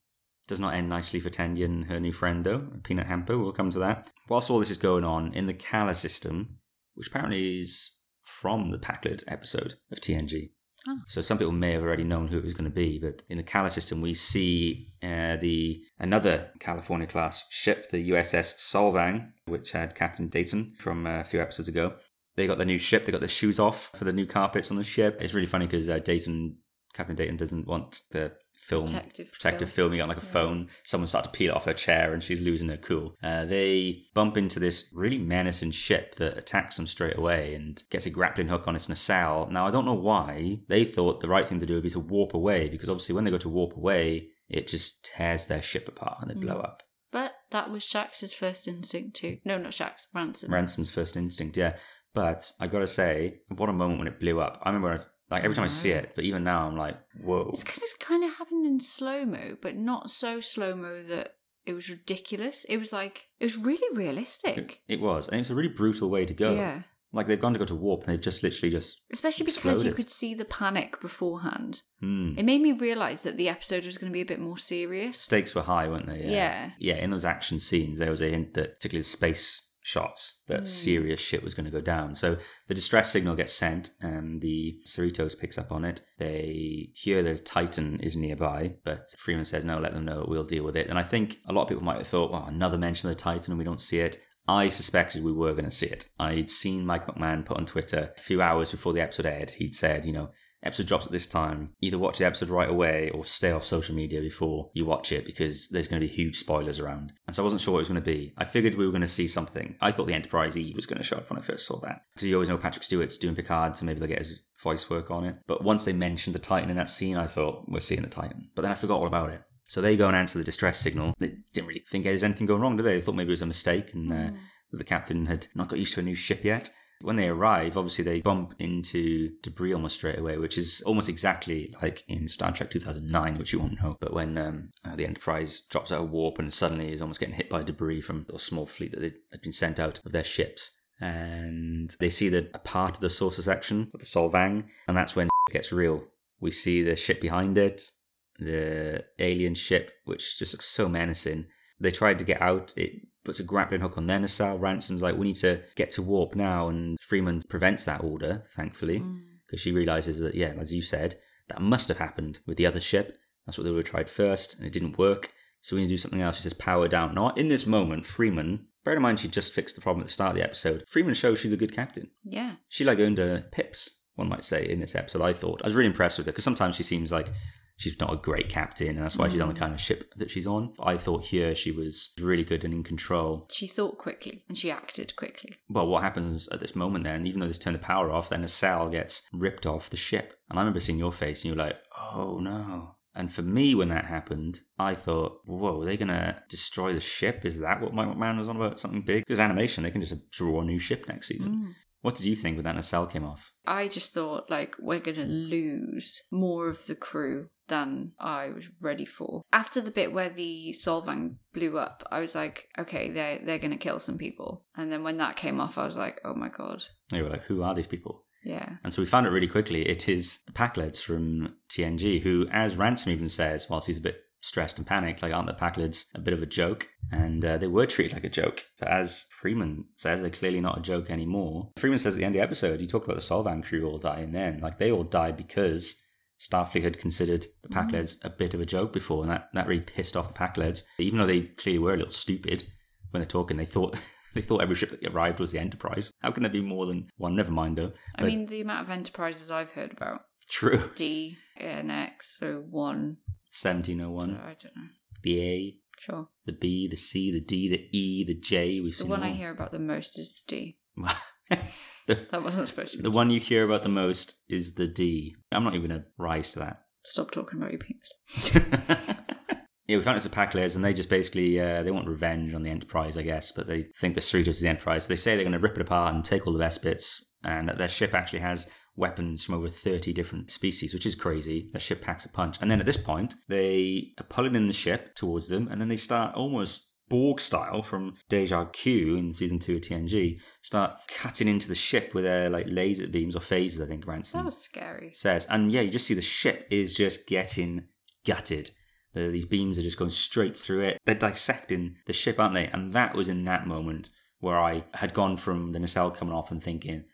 does not end nicely for Tendi and her new friend, though, Peanut Hamper. We'll come to that. Whilst all this is going on, in the Kala system, which apparently is from the Pakled episode of TNG. Oh. So some people may have already known who it was going to be, but in the Kala system, we see uh, the another California class ship, the USS Solvang, which had Captain Dayton from uh, a few episodes ago. They got the new ship. They got their shoes off for the new carpets on the ship. It's really funny because uh, Dayton, Captain Dayton, doesn't want the film Protective protective film. filming on like a Yeah. phone. Someone started to peel it off her chair, and she's losing her cool. Uh, they bump into this really menacing ship that attacks them straight away and gets a grappling hook on its nacelle. Now I don't know why they thought the right thing to do would be to warp away because obviously when they go to warp away, it just tears their ship apart and they blow Mm. up. But that was Shaxs's first instinct too. No, not Shaxs. Ransom. Ransom's first instinct, yeah. But I gotta say, what a moment when it blew up. I remember, when I, like every time I see it, but even now I'm like, whoa. It's kind of kind of happened in slow mo, but not so slow mo that it was ridiculous. It was like it was really realistic. It was, and it was a really brutal way to go. Yeah, Like they've gone to go to warp, and they've just literally just. especially because you could see the panic beforehand. Hmm. It made me realize that the episode was going to be a bit more serious. Stakes were high, weren't they? Yeah. Yeah, in those action scenes, there was a hint that, particularly the space shots, that Mm. serious shit was going to go down. So the distress signal gets sent, and the Cerritos picks up on it. They hear the Titan is nearby, but Freeman says, no, let them know, we'll deal with it. And I think a lot of people might have thought, well, another mention of the Titan and we don't see it. I suspected we were going to see it. I'd seen Mike McMahan put on Twitter a few hours before the episode aired. He'd said, you know, episode drops at this time, either watch the episode right away or stay off social media before you watch it because there's going to be huge spoilers around. And so I wasn't sure what it was going to be. I figured we were going to see something. I thought the Enterprise E was going to show up when I first saw that because you always know Patrick Stewart's doing Picard, so maybe they'll get his voice work on it. But once they mentioned the Titan in that scene, I thought we're seeing the Titan. But then I forgot all about it. So they go and answer the distress signal. They didn't really think there's anything going wrong, did they? They thought maybe it was a mistake and uh, that the captain had not got used to a new ship yet. When they arrive, obviously they bump into debris almost straight away, which is almost exactly like in Star Trek 2009, which you won't know. But when um, uh, the Enterprise drops out of warp and suddenly is almost getting hit by debris from a small fleet that they had been sent out of their ships, and they see the a part of the saucer section of the Solvang, and that's when it gets real. We see the ship behind it, the alien ship, which just looks so menacing. They tried to get out. It puts a grappling hook on their nacelle. Ransom's like, we need to get to warp now. And Freeman prevents that order, thankfully, Mm. because she realizes that, yeah, as you said, that must have happened with the other ship. That's what they would have tried first, and it didn't work. So we need to do something else. She says, power down. Now, in this moment, Freeman, bear in mind she just fixed the problem at the start of the episode. Freeman shows she's a good captain. Yeah. She like earned her pips, one might say, in this episode. I thought I was really impressed with her because sometimes she seems like she's not a great captain, and that's why she's on the kind of ship that she's on. I thought here she was really good and in control. She thought quickly and she acted quickly. Well, what happens at this moment then? Even though they turn the power off, then a cell gets ripped off the ship, and I remember seeing your face, and you were like, "Oh no." And for me, when that happened, I thought, whoa, are they going to destroy the ship? Is that what my man was on about? Something big? Because animation, they can just draw a new ship next season. Mm. What did you think when that nacelle came off? I just thought like we're gonna lose more of the crew than I was ready for. After the bit where the Solvang blew up, I was like, okay, they're they're gonna kill some people. And then when that came off, I was like, oh my god, They were like, who are these people? yeah. And so we found out really quickly it is the Pakleds from TNG, who, as Ransom even says, whilst he's a bit stressed and panicked, like, aren't the Pakleds a bit of a joke? And uh, they were treated like a joke. But as Freeman says, they're clearly not a joke anymore. Freeman says at the end of the episode, he talked about the Solvang crew all dying then. Like, they all died because Starfleet had considered the Pakleds mm. a bit of a joke before, and that, that really pissed off the Pakleds. Even though they clearly were a little stupid when they're talking, they thought. [laughs] They thought every ship that arrived was the Enterprise. How can there be more than one? Never mind, though. I mean, the amount of enterprises I've heard about true. D and X, so one. 1701. I don't know. The A, Sure. the B, the C, the D, the E, the J. We've The seen one them I hear about the most is the D. [laughs] the, That wasn't supposed to be. the one you hear about the most is the D. I'm not even going to rise to that. Stop talking about your penis. [laughs] yeah, we found it's the Pakleds, and they just basically uh, they want revenge on the Enterprise, I guess. But they think the Cerritos is the Enterprise. They say they're going to rip it apart and take all the best bits, and that their ship actually has weapons from over 30 different species, which is crazy. Their ship packs a punch. And then at this point, they are pulling in the ship towards them, and then they start almost Borg style from Deja Q in season two of TNG, start cutting into the ship with their like laser beams or phasers, I think Ransom That was scary. says. And yeah, you just see the ship is just getting gutted. Uh, these beams are just going straight through it. They're dissecting the ship, aren't they? And that was in that moment where I had gone from the nacelle coming off and thinking,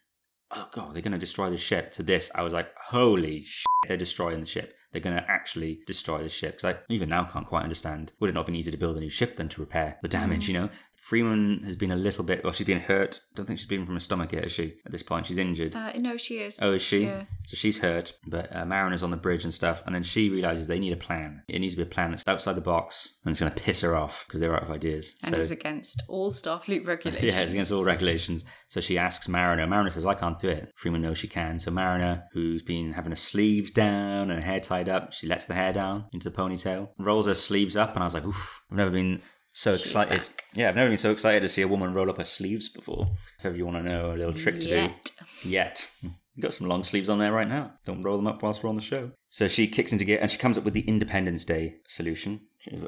oh god, they're going to destroy the ship, to this. I was like, holy shit, they're destroying the ship. They're going to actually destroy the ship. Because I even now can't quite understand. Would it not have been easier to build a new ship than to repair the damage, mm. you know? Freeman has been a little bit, well, she's been hurt. don't think she's been from her stomach yet, is she? At this point, she's injured. Uh, no, she is. Oh, is she? Yeah. So she's hurt, but uh, Mariner's on the bridge and stuff, and then she realizes they need a plan. It needs to be a plan that's outside the box, and it's going to piss her off because they're out of ideas. And so is against all Starfleet [laughs] regulations. yeah, it's against all regulations. So she asks Mariner. Mariner says, "I can't do it." Freeman knows she can. So Mariner, who's been having her sleeves down and her hair tied up, she lets the hair down into the ponytail, rolls her sleeves up, and I was like, "Oof!" I've never been so She's excited. back. Yeah, I've never been so excited to see a woman roll up her sleeves before. If ever you want to know a little trick to do, Yet. yet. You've got some long sleeves on there right now. Don't roll them up whilst we're on the show. So she kicks into gear and she comes up with the Independence Day solution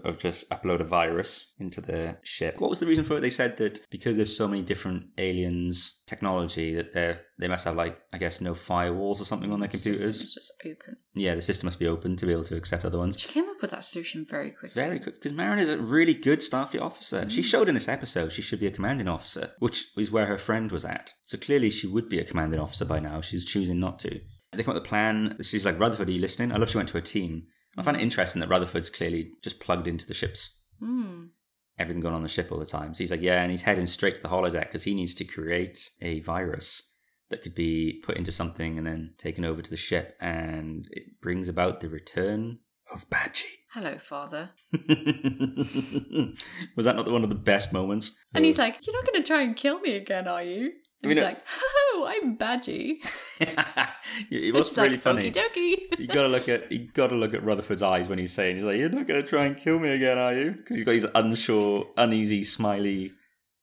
of just upload a virus into the ship. What was the reason for it? They said that because there's so many different aliens technology that they they must have like I guess no firewalls or something on their computers. System's just open. Yeah, the system must be open to be able to accept other ones. She came up with that solution very quickly. Very quick, because Mariner's a really good Starfleet officer. She mm. showed in this episode she should be a commanding officer, which is where her friend was at. So clearly she would be a commanding officer by now. She's choosing not to. They come up with a plan. She's like, Rutherford, are you listening? I love she went to a team. I find it interesting that Rutherford's clearly just plugged into the ship's Hmm. everything going on the ship all the time. So he's like, yeah, and he's heading straight to the holodeck because he needs to create a virus that could be put into something and then taken over to the ship, and it brings about the return of Badgey. Hello, father. [laughs] Was that not one of the best moments? And he's like, You're not going to try and kill me again, are you? I mean, he's it- like, Oh, I'm Badgey. [laughs] it was It's really like, funny. You gotta look at you gotta look at Rutherford's eyes when he's saying he's like, "You're not gonna try and kill me again, are you?" Because he's got these unsure, uneasy, smiley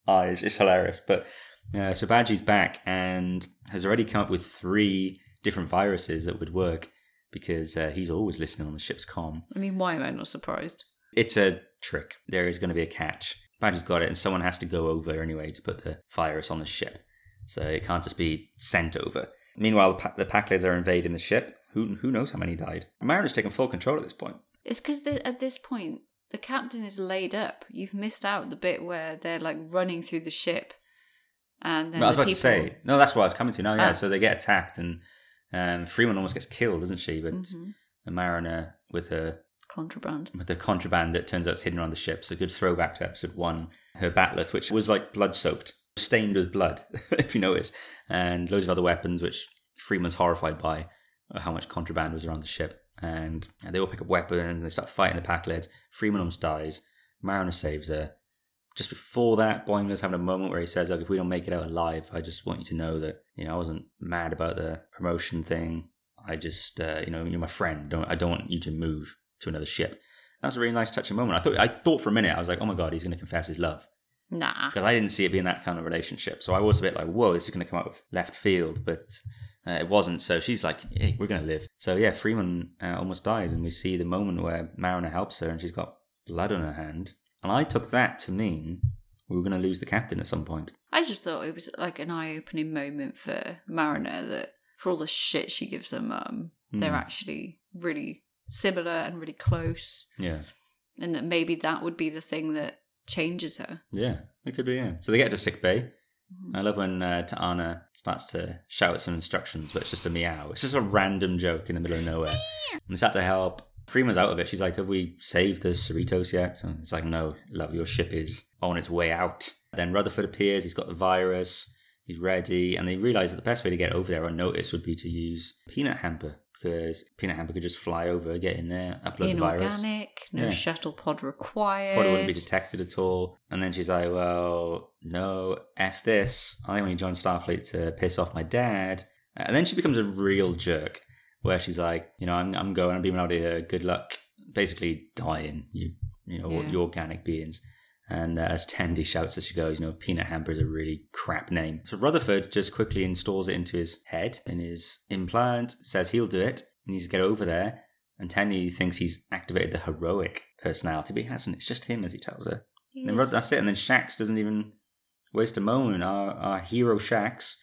eyes. It's hilarious. But uh, so Badgey's back and has already come up with three different viruses that would work because uh, he's always listening on the ship's com. I mean, why am I not surprised? It's a trick. There is going to be a catch. Badgey's got it, and someone has to go over anyway to put the virus on the ship. So it can't just be sent over. Meanwhile, the, pa- the Pakleds are invading the ship. Who who knows how many died? Mariner's taken full control at this point. It's because at this point, the captain is laid up. You've missed out the bit where they're like running through the ship. And then I was about people, to say no. That's what I was coming to now. Yeah, Ah. so they get attacked, and um, Freeman almost gets killed, doesn't she? But Mhm. the Mariner with her contraband. with the contraband that turns out is hidden around the ship. So good throwback to episode one, her bat'leth, which was like blood soaked, stained with blood, [laughs] if you notice, and loads of other weapons, which Freeman's horrified by uh, how much contraband was around the ship. And they all pick up weapons and they start fighting the Pakleds. Freeman almost dies. Mariner saves her. Just before that, Boimler's having a moment where he says, Look, if we don't make it out alive, I just want you to know that, you know, I wasn't mad about the promotion thing. I just, uh, you know, you're my friend. Don't I don't want you to move. to another ship. That was a really nice touching moment. I thought I thought for a minute I was like, oh my god, he's going to confess his love Nah. because I didn't see it being that kind of relationship. So I was a bit like, whoa, this is going to come out of left field, but uh, it wasn't. So she's like, hey, we're going to live. So yeah, Freeman uh, almost dies, and we see the moment where Mariner helps her, and she's got blood on her hand. And I took that to mean we were going to lose the captain at some point. I just thought it was like an eye opening moment for Mariner that for all the shit she gives her mum, they're Hmm. actually really similar and really close. Yeah, And that maybe that would be the thing that changes her. yeah, it could be. Yeah. So they get to sick bay. I love when uh, T'Ana starts to shout out some instructions, but it's just a meow. It's just a random joke in the middle of nowhere. and they start to help. Freeman's out of it. She's like, Have we saved the Cerritos yet? And it's like, No, love, your ship is on its way out. Then Rutherford appears. He's got the virus. He's ready. And they realize that the best way to get over there unnoticed would be to use Peanut Hamper because Peanut Hamper could just fly over, get in there, upload the virus. Inorganic, no Yeah. shuttle pod required. Probably wouldn't be detected at all. And then she's like, well, no, F this. I only joined Starfleet to piss off my dad. And then she becomes a real jerk where she's like, you know, I'm, I'm going, I'm being out here, good luck. Basically dying, you, you know, Yeah. you organic beings. And uh, as Tendi shouts as she goes, you know, Peanut Hamper is a really crap name. So Rutherford just quickly installs it into his head, in his implant, says he'll do it, he needs to get over there. And Tendi thinks he's activated the heroic personality, but he hasn't. It's just him, as he tells her. And then that's it. And then Shaxs doesn't even waste a moment. Our, our hero Shaxs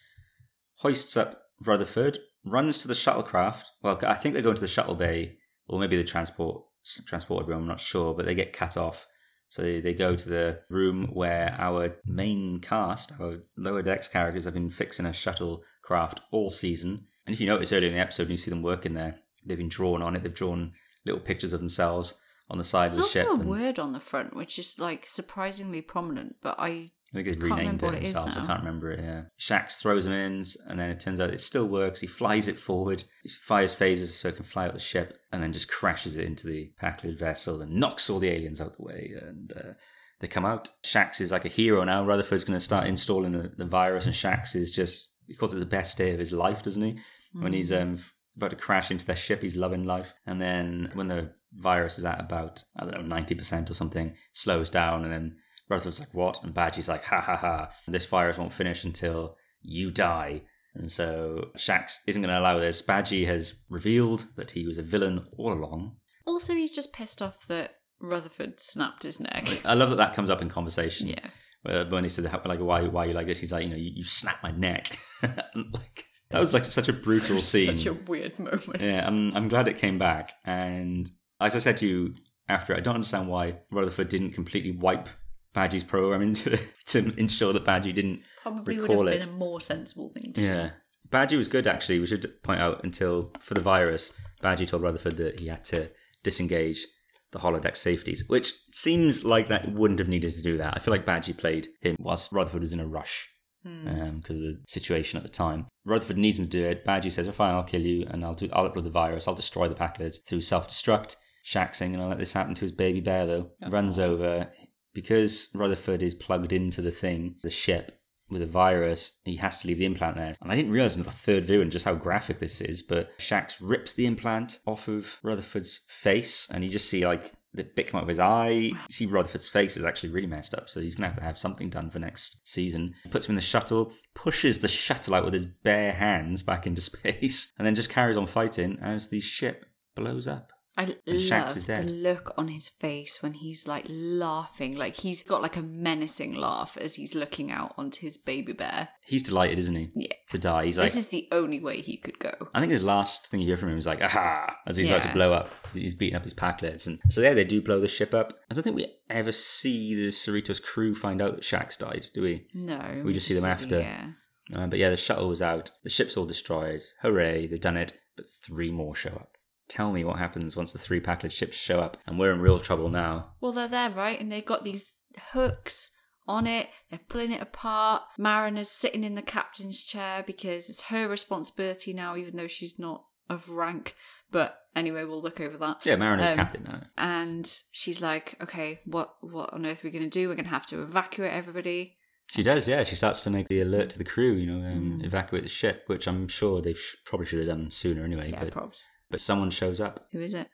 hoists up Rutherford, runs to the shuttlecraft. Well, I think they go into the shuttle bay, or maybe the transport transported room. I'm not sure, but they get cut off. So they, they go to the room where our main cast, our lower decks characters, have been fixing a shuttlecraft all season. And if you notice earlier in the episode, you see them working there. They've been drawn on it. They've drawn little pictures of themselves on the side There's of the ship. There's also a and- word on the front which is like surprisingly prominent, but I I think they've renamed it what it. I can't remember it. Yeah, Shaxs throws him in, and then it turns out it still works. He flies it forward. He fires phasers so it can fly out the ship, and then just crashes it into the Pakled vessel and knocks all the aliens out the way. And uh, they come out. Shaxs is like a hero now. Rutherford's going to start installing the, the virus, and Shaxs is just he calls it the best day of his life, doesn't he? When he's um about to crash into their ship, he's loving life. And then when the virus is at about I don't know ninety percent or something, slows down, and then Rutherford's like, "What?" And Badgey's like, "Ha ha ha! This virus won't finish until you die." And so Shaxs isn't going to allow this. Badgey has revealed that he was a villain all along. also he's just pissed off that Rutherford snapped his neck. I love that that comes up in conversation. yeah. Where when he said, "Like, why, why you like this?" He's like, "You know, you, you snapped my neck." [laughs] like that was like such a brutal [laughs] scene. Such a weird moment. Yeah, I'm, I'm glad it came back. And as I said to you after, I don't understand why Rutherford didn't completely wipe Badgey's program into [laughs] to ensure that Badgey didn't Probably would recall have it. been a more sensible thing to do. Yeah. Badgey was good, actually. We should point out until for the virus, Badgey told Rutherford that he had to disengage the holodeck safeties, which seems like that wouldn't have needed to do that. I feel like Badgey played him whilst Rutherford was in a rush hmm. um, because of the situation at the time. Rutherford needs him to do it. Badgey says, "Oh, fine, I'll kill you, and I'll do. I'll upload the virus. I'll destroy the packages through self-destruct." Shaxs saying, "And I'll let this happen to his baby bear." Though oh. runs over because Rutherford is plugged into the thing, the ship with a virus. He has to leave the implant there, and I didn't realize until the third viewing just how graphic this is. But Shaxs rips the implant off of Rutherford's face, and you just see like the bit come out of his eye. You see Rutherford's face is actually really messed up, so he's gonna have to have something done for next season. He puts him in the shuttle, pushes the shuttle out with his bare hands back into [laughs] space, and then just carries on fighting as the ship blows up. I love the look on his face when he's like laughing, like he's got like a menacing laugh as he's looking out onto his baby bear. He's delighted, isn't he? Yeah. To die. He's like, this is the only way he could go. I think his last thing you hear from him is like, aha, as he's about to blow up. He's beating up his Pakleds. And so, yeah, they do blow the ship up. I don't think we ever see the Cerritos crew find out that Shaxs died, do we? No, We just see them after. Yeah, Uh, but yeah, the shuttle was out. The ship's all destroyed. Hooray, they've done it. But three more show up. Tell me what happens once the three Pakled ships show up. And we're in real trouble now. well they're there, right? And they've got these hooks on it. They're pulling it apart. Mariner's sitting in the captain's chair because it's her responsibility now, even though she's not of rank. But anyway, we'll look over that. Yeah, Mariner's Um, captain now. and she's like, "Okay, what what on earth are we going to do? We're going to have to evacuate everybody." She does, yeah. She starts to make the alert to the crew, you know, um, Mm. evacuate the ship, which I'm sure they sh- probably should have done sooner anyway. Yeah, but, probs. But someone shows up. Who is it?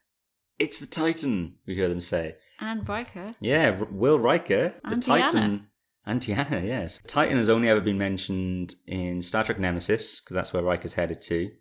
It's the Titan, we hear them say. And Riker. Yeah, R- Will Riker, the And Titan. And Deanna, [laughs] yes. Titan has only ever been mentioned in Star Trek Nemesis, because that's where Riker's headed to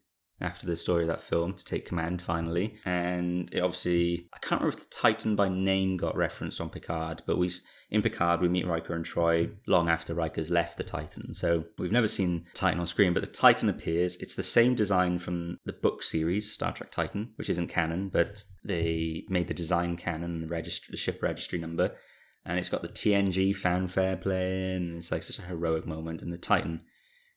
after the story of that film to take command finally. And it obviously, I can't remember if the Titan by name got referenced on Picard, but we in Picard we meet Riker and Troi long after Riker's left the Titan. So we've never seen Titan on screen, but the Titan appears. It's the same design from the book series Star Trek Titan, which isn't canon, but they made the design canon, the the ship registry number and it's got the TNG fanfare playing. It's like such a heroic moment, and the Titan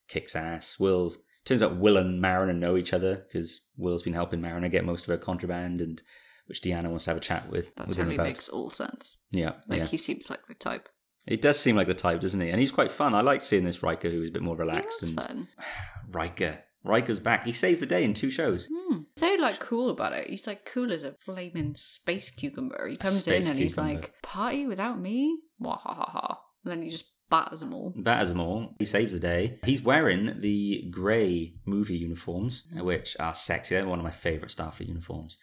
kicks ass. Will's turns out Will and Mariner know each other because Will's been helping Mariner get most of her contraband, and which Deanna wants to have a chat with. That with totally makes all sense. Yeah, Like yeah. he seems like the type. He does seem like the type, doesn't he? And he's quite fun. I like seeing this Riker who's a bit more He relaxed. was and fun. [sighs] Riker, Riker's back. He saves the day in two shows. Hmm. So like cool about it. He's like cool as a flaming space cucumber. He comes Space in and he's like, "Party without me?" Wah ha ha ha. And then he just batters them all. batters them all. He saves the day. He's wearing the grey movie uniforms, which are sexy. They're one of my favourite Starfleet uniforms.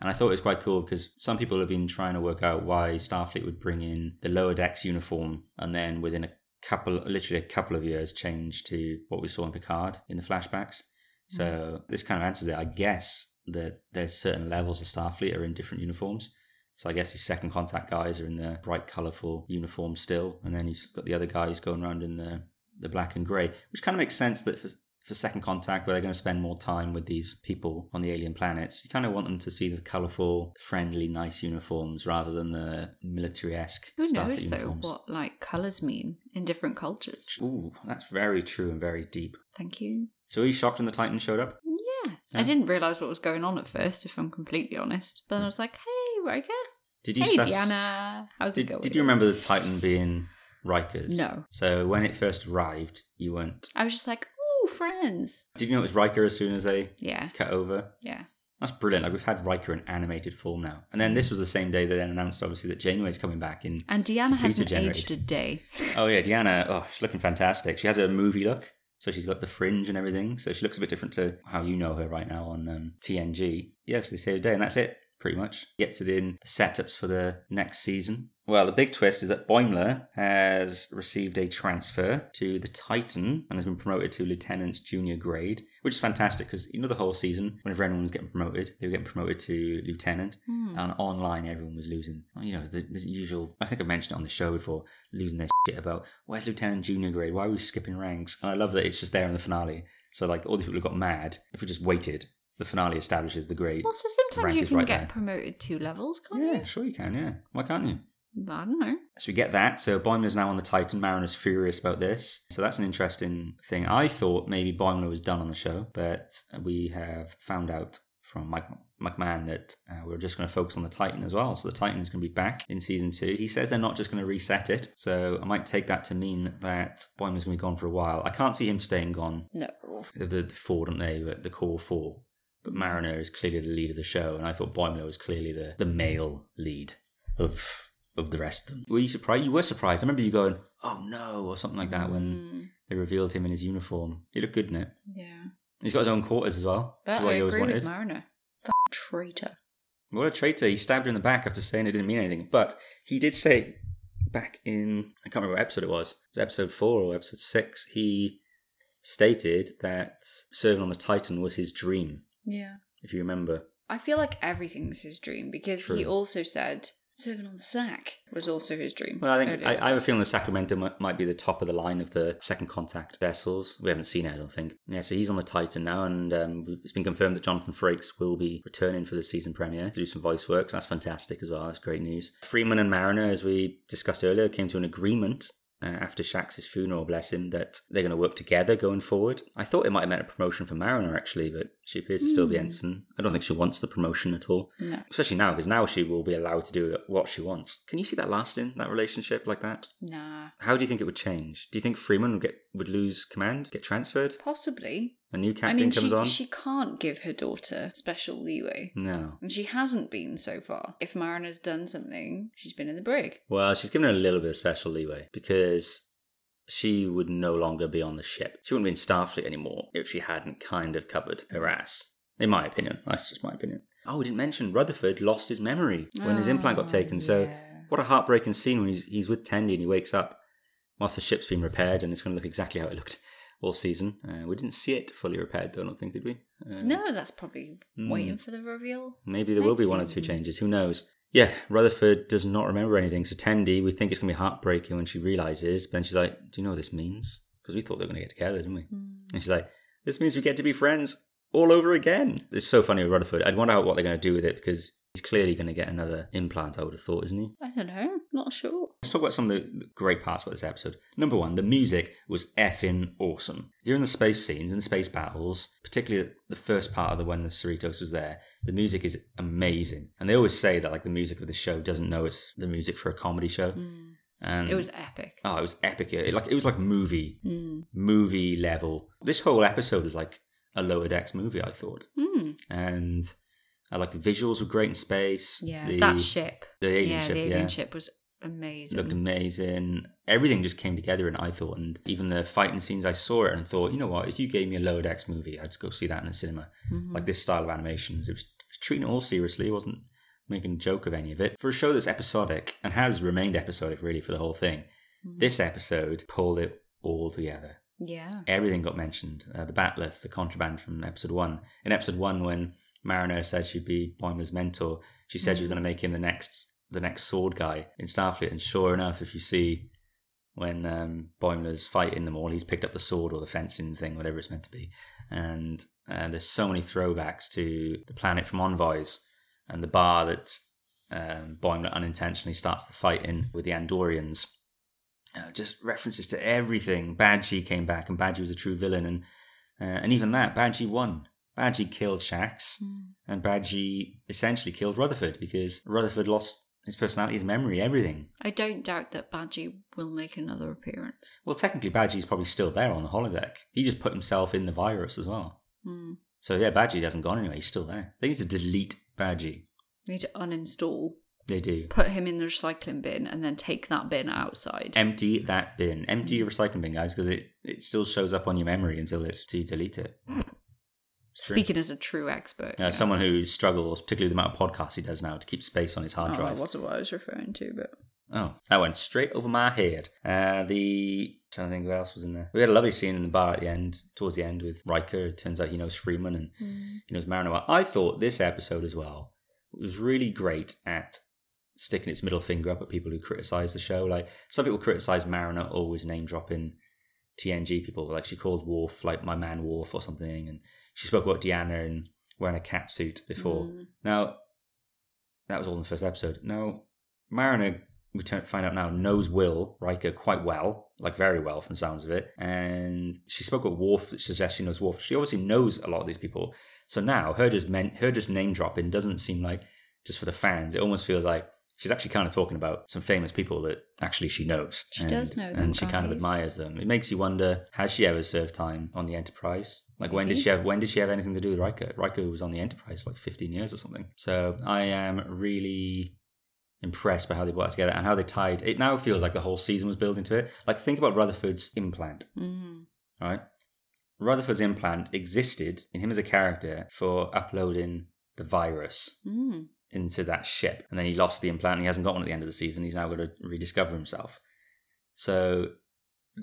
And I thought it was quite cool because some people have been trying to work out why Starfleet would bring in the lower decks uniform and then within a couple, literally a couple of years, change to what we saw in Picard in the flashbacks. So this kind of answers it. I guess that there's certain levels of Starfleet are in different uniforms. So I guess his second contact guys are in the bright, colourful uniform still, and then he's got the other guys going around in the the black and grey, which kind of makes sense that for for second contact, where they're going to spend more time with these people on the alien planets, you kind of want them to see the colourful, friendly, nice uniforms rather than the military-esque. Who knows though what like colours mean in different cultures? Ooh, that's very true and very deep. Thank you. So he's shocked when the Titan showed up. Yeah. Yeah. I didn't realise what was going on at first, if I'm completely honest. But then I hmm. was like, hey, Riker. Did you Hey, Diana. How's it Did, going? did you remember the Titan being Riker's? No. So when it first arrived, you went. I was just like, ooh, friends. Did you know it was Riker as soon as they Yeah. cut over? Yeah. That's brilliant. Like we've had Riker in animated form now, and then this was the same day they then announced obviously that Janeway's coming back in. And Deanna hasn't Computer-generated. aged a day. [laughs] Oh yeah, Deanna. Oh, she's looking fantastic. She has a movie look, so she's got the fringe and everything. So she looks a bit different to how you know her right now on um, TNG. Yes, they say a day, and that's it. Pretty much get to the, the setups for the next season. Well, the big twist is that Boimler has received a transfer to the Titan and has been promoted to lieutenant junior grade, which is fantastic because you know the whole season, whenever anyone was getting promoted, they were getting promoted to lieutenant, Hmm. and online everyone was losing. You know the, the usual. I think I mentioned it on the show before, losing their shit about where's lieutenant junior grade? Why are we skipping ranks? And I love that it's just there in the finale. So like all these people who got mad, if we just waited, the finale establishes the grade. Also, sometimes you can right get there. promoted two levels, can't you? Yeah, sure you can. Yeah, why can't you? I don't know. So we get that. So Boimler's now on the Titan. Mariner's furious about this. So that's an interesting thing. I thought maybe Boimler was done on the show, but we have found out from Mike McMahan that uh, we're just going to focus on the Titan as well. So the Titan is going to be back in season two. He says they're not just going to reset it. So I might take that to mean that Boimler's going to be gone for a while. I can't see him staying gone. No. The, the four, don't they? The the core four. But Mariner is clearly the lead of the show, and I thought Boimler was clearly the, the male lead of of the rest of them. Were you surprised? You were surprised. I remember you going, "Oh no," or something like that when Mm, they revealed him in his uniform. He looked good in it. yeah. He's got his own quarters as well, But I he always agree wanted. with Mariner. F- traitor. What a traitor! He stabbed her in the back after saying it didn't mean anything. But he did say back in I can't remember what episode it was. It was episode four or episode six. He stated that serving on the Titan was his dream. Yeah. If you remember. I feel like everything's his dream because he also said serving on the sack was also his dream. Well, I think I, I have a feeling the Sacramento might, might be the top of the line of the second contact vessels. We haven't seen it, I don't think. Yeah, so he's on the Titan now, and um, it's been confirmed that Jonathan Frakes will be returning for the season premiere to do some voice work. So that's fantastic as well. That's great news. Freeman and Mariner, as we discussed earlier, came to an agreement. Uh, after Shaxs's funeral, bless him, that they're going to work together going forward. I thought it might have meant a promotion for Mariner actually, but she appears to still be Hmm. ensign. I don't think she wants the promotion at all No. especially now because now she will be allowed to do what she wants. Can you see that lasting that relationship like that? Nah. How do you think it would change? Do you think Freeman would get would lose command, get transferred? Possibly. A new I captain mean, comes she, on. she can't give her daughter special leeway. No. And she hasn't been so far. If Mariner's done something, she's been in the brig. Well, she's given her a little bit of special leeway because she would no longer be on the ship. She wouldn't be in Starfleet anymore if she hadn't kind of covered her ass. In my opinion, that's just my opinion. oh, we didn't mention Rutherford lost his memory when his implant got Oh, taken. So what a heartbreaking scene when he's, he's with Tendi and he wakes up whilst the ship's been repaired and it's going to look exactly how it looked all season. Uh, we didn't see it fully repaired, though, I don't think, did we? Uh, No, that's probably Hmm. waiting for the reveal. Maybe there will be one or two changes. Who knows? Yeah, Rutherford does not remember anything. So Tendi, we think it's going to be heartbreaking when she realizes. But then she's like, "Do you know what this means?" Because we thought they were going to get together, didn't we? Hmm. And she's like, "This means we get to be friends all over again." It's so funny with Rutherford. I'd wonder what they're going to do with it because he's clearly going to get another implant. I would have thought, isn't he? I don't know. Not sure. Let's talk about some of the great parts about this episode. Number one, the music was effing awesome. During the space scenes and space battles, particularly the first part of the when the Cerritos was there, the music is amazing. And they always say that like the music of the show doesn't know it's the music for a comedy show. Mm. And It was epic. oh, it was epic. It, like it was like movie Mm. movie level. This whole episode was like a lower decks movie, I thought. Mm. And I like the visuals were great in space. Yeah, the, that ship. the alien yeah, ship, the alien yeah. ship was amazing. looked amazing. Everything just came together, and I thought, and even the fighting scenes, I saw it and thought, you know what? If you gave me a lower decks movie, I'd just go see that in the cinema. Mhm. Like this style of animations, it was, it was treating it all seriously. It wasn't making a joke of any of it. For a show that's episodic and has remained episodic really for the whole thing, Mhm. this episode pulled it all together. Yeah. Everything got mentioned. Uh, the bat'leth, the contraband from episode one. In episode one, when Mariner said she'd be Boimler's mentor, she said she was Mm. going to make him the next the next sword guy in Starfleet. And sure enough, if you see when um, Boimler's fighting them all, he's picked up the sword or the fencing thing, whatever it's meant to be. And uh, there's so many throwbacks to the planet from Envoys and the bar that um, Boimler unintentionally starts the fight in with the Andorians uh, just references to everything. Badgey came back, and Badgey was a true villain, and uh, and even that Badgey won. Badgey killed Shaxs, Mm. and Badgey essentially killed Rutherford because Rutherford lost his personality, his memory, everything. I don't doubt that Badgey will make another appearance. Well, technically, Badgey's probably still there on the holodeck. He just put himself in the virus as well. Mm. So yeah, Badgey hasn't gone anywhere. He's still there. They need to delete Badgey. They need to uninstall, They do. put him in the recycling bin, and then take that bin outside. Empty that bin. Empty your recycling bin, guys, because it, it still shows up on your memory until it's to delete it. Speaking as a true expert. Uh, yeah. Someone who struggles, particularly the amount of podcasts he does now, to keep space on his hard Oh, drive. that wasn't what I was referring to, but Oh, that went straight over my head. Uh, the trying to think what else was in there. We had a lovely scene in the bar at the end, towards the end, with Riker. It turns out he knows Freeman and he knows Mariner. I thought this episode as well was really great at sticking its middle finger up at people who criticize the show. Like some people criticize Mariner always name dropping TNG people. Like she called Worf like my man Worf or something, and she spoke about Deanna and wearing a cat suit before. Mm. Now that was all in the first episode. Now Mariner, we turn, find out now, knows Will Riker quite well, like very well from the sounds of it, and she spoke with Worf, which suggests she knows Worf. She obviously knows a lot of these people. So now her just men, her just name dropping doesn't seem like just for the fans. It almost feels like she's actually kind of talking about some famous people that actually she knows. She and, does know them, and she kind of admires them. It makes you wonder: has she ever served time on the Enterprise? Like when did she have? When did she have anything to do with Riker? Riker was on the Enterprise for like fifteen years or something. So I am really impressed by how they brought that together and how they tied. It now feels like the whole season was built into it. Like think about Rutherford's implant Mm. right? Rutherford's implant existed in him as a character for uploading the virus Mm. Into that ship, and then he lost the implant. And he hasn't got one at the end of the season. He's now got to rediscover himself. So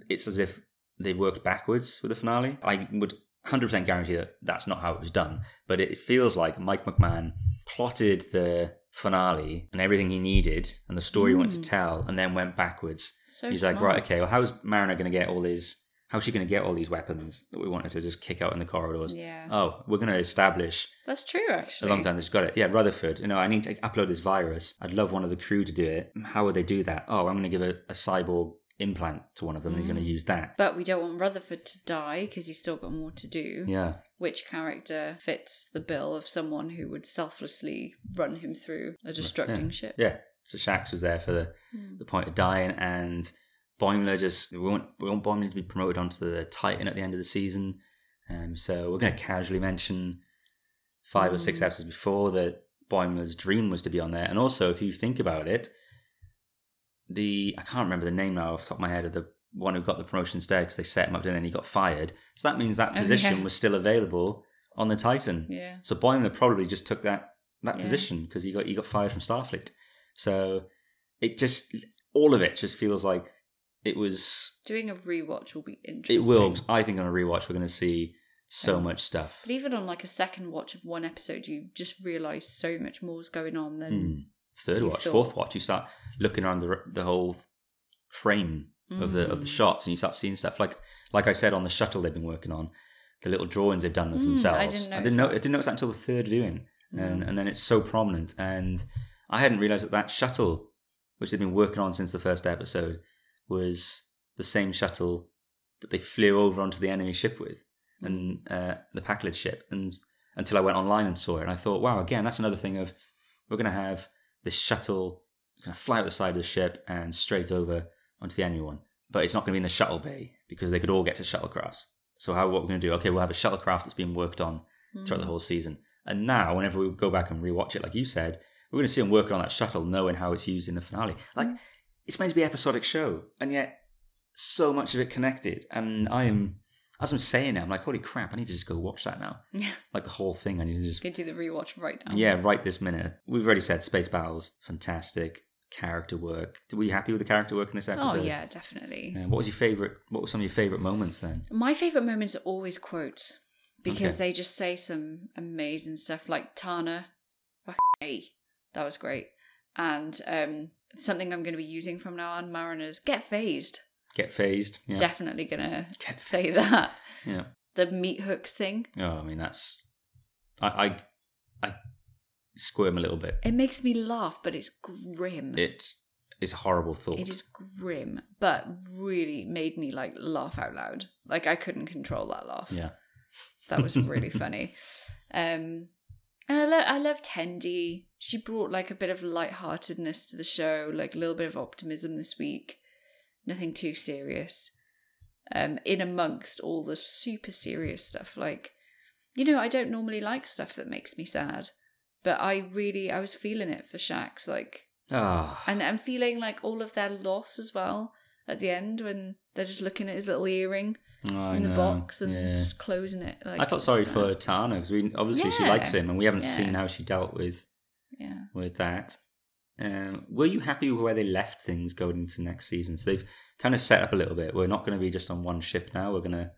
it's as if they worked backwards with the finale. I would 100% guarantee that that's not how it was done, but it feels like Mike McMahan plotted the finale and everything he needed and the story he wanted to hmm. tell, and then went backwards So He's like, right, okay, well, how's Mariner going to get all these? How's she going to get all these weapons that we wanted to just kick out in the corridors? Yeah. Oh, we're going to establish That's true, actually. a long time. She's got it. Yeah, Rutherford. You know, I need to upload this virus. I'd love one of the crew to do it. How would they do that? Oh, I'm going to give a, a cyborg implant to one of them. and He's going to use that. But we don't want Rutherford to die because he's still got more to do. Yeah, Which character fits the bill of someone who would selflessly run him through a destructing yeah. ship? yeah. So Shaxs was there for the, Hmm. the point of dying, and Boimler just we want we want Boimler to be promoted onto the Titan at the end of the season. Um, so we're going to casually mention five or six Mm. episodes before that Boimler's dream was to be on there, and also if you think about it, the I can't remember the name now off the top of my head of the one who got the promotion instead because they set him up and then he got fired. So that means that Oh, position yeah. was still available on the Titan. Yeah. So Boimler probably just took that that Yeah. position because he got he got fired from Starfleet. So it just all of it just feels like it was. Doing a rewatch will be interesting. It will. I think on a rewatch we're going to see so Yeah. much stuff. But even on like a second watch of one episode, you just realise so much more is going on than Mm. Third watch, thought. fourth watch, you start looking around the the whole frame of the of the Mm. shots, and you start seeing stuff like like I said on the shuttle they've been working on, the little drawings they've done of Mm, I themselves. didn't I didn't know. I didn't notice that until the third viewing, and Mm. and then it's so prominent. And I hadn't realized that that shuttle, which they've been working on since the first episode, was the same shuttle that they flew over onto the enemy ship with, and uh, the Pakled ship. And until I went online and saw it, and I thought, wow, again, that's another thing of we're going to have this shuttle fly out the side of the ship and straight over onto the enemy one. But it's not going to be in the shuttle bay because they could all get to shuttlecrafts. So how what we're going to do? Okay, we'll have a shuttlecraft that's been worked on throughout the Mm. whole season. And now, whenever we go back and rewatch it, like you said, we're going to see them working on that shuttle, knowing how it's used in the finale. Like Mm. It's meant to be an episodic show, and yet so much of it connected. And I am, as I'm saying it, I'm like, holy crap! I need to just go watch that now. [laughs] Yeah, Like the whole thing. I need to just go do the rewatch right now. yeah, right this minute. We've already said space battles, fantastic character work. Were you happy with the character work in this episode? Oh yeah, definitely. And what was your favorite? What were some of your favorite moments then? My favorite moments are always quotes because Okay. they just say some amazing stuff. Like T'Ana, fucking A, that was great. And um, something I'm going to be using from now on, Mariners, get phased. Get phased. Yeah. Definitely going to Get say that. Yeah. The meat hooks thing. Oh, I mean that's. I I, I squirm a little bit. It makes me laugh, but it's grim. It is a horrible thought. It is grim, but really made me like laugh out loud. Like I couldn't control that laugh. Yeah. That was really [laughs] funny. Um, and I, lo- I love Tendi. She brought like a bit of lightheartedness to the show, like a little bit of optimism this week. Nothing too serious. Um, in amongst all the super serious stuff, like you know, I don't normally like stuff that makes me sad, but I really I was feeling it for Shaxs, like Ah. and I'm feeling like all of their loss as well at the end when they're just looking at his little earring I in the box and yeah. just closing it. Like I felt sorry sad. for T'Ana because we obviously she likes him, and we haven't Yeah. seen how she dealt with yeah. with that. Um, were you happy with where they left things going into next season? So they've kind of set up a little bit. We're not going to be just on one ship now. We're going to,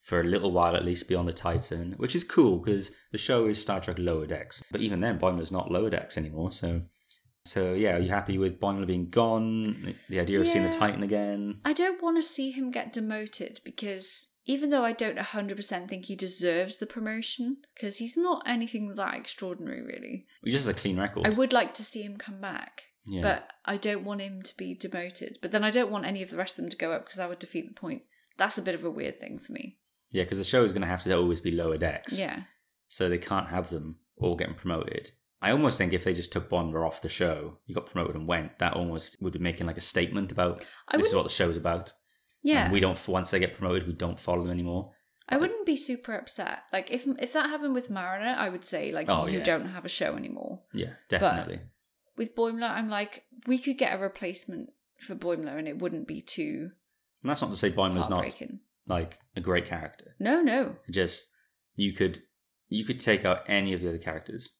for a little while at least, be on the Titan, which is cool because the show is Star Trek Lower Decks. But even then, Boimler's not Lower Decks anymore. So, so yeah, are you happy with Boimler being gone? The idea of seeing the Titan again? I don't want to see him get demoted because even though I don't 100% think he deserves the promotion, because he's not anything that extraordinary, really, He just has a clean record. I would like to see him come back. yeah. But I don't want him to be demoted. But then I don't want any of the rest of them to go up because that would defeat the point. That's a bit of a weird thing for me. yeah, because the show is going to have to always be Lower Decks. Yeah. so they can't have them all getting promoted. I almost think if they just took Boimler off the show, he got promoted and went, that almost would be making like a statement about I this is what the show's about. yeah. And we don't once they get promoted, we don't follow them anymore. I wouldn't be super upset. Like if if that happened with Mariner, I would say like Oh, you yeah. don't have a show anymore. Yeah, definitely. With Boimler, I'm like we could get a replacement for Boimler, and it wouldn't be too and that's not to say Boimler's not like a great character. No, no. Just you could you could take out any of the other characters.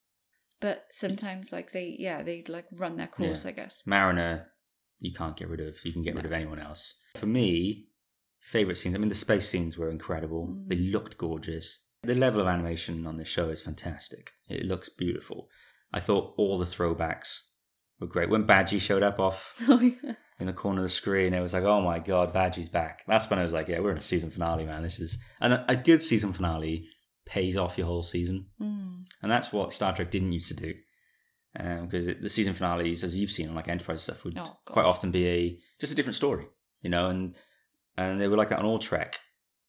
But sometimes like they yeah they like run their course. Yeah. I guess. Mariner, you can't get rid of. You can get rid of anyone else. For me, favorite scenes. I mean, the space scenes were incredible. Mm. They looked gorgeous. The level of animation on this show is fantastic. It looks beautiful. I thought all the throwbacks were great. When Badgey showed up off [laughs] Oh yeah. in the corner of the screen, it was like, oh my god, Badgey's back. That's when I was like, yeah, we're in a season finale, man. This is and a, a good season finale pays off your whole season. Mm. And that's what Star Trek didn't used to do. Because the season finales, as you've seen on like Enterprise stuff, would Oh, quite often be a just a different story, you know, and and they were like that on all Trek.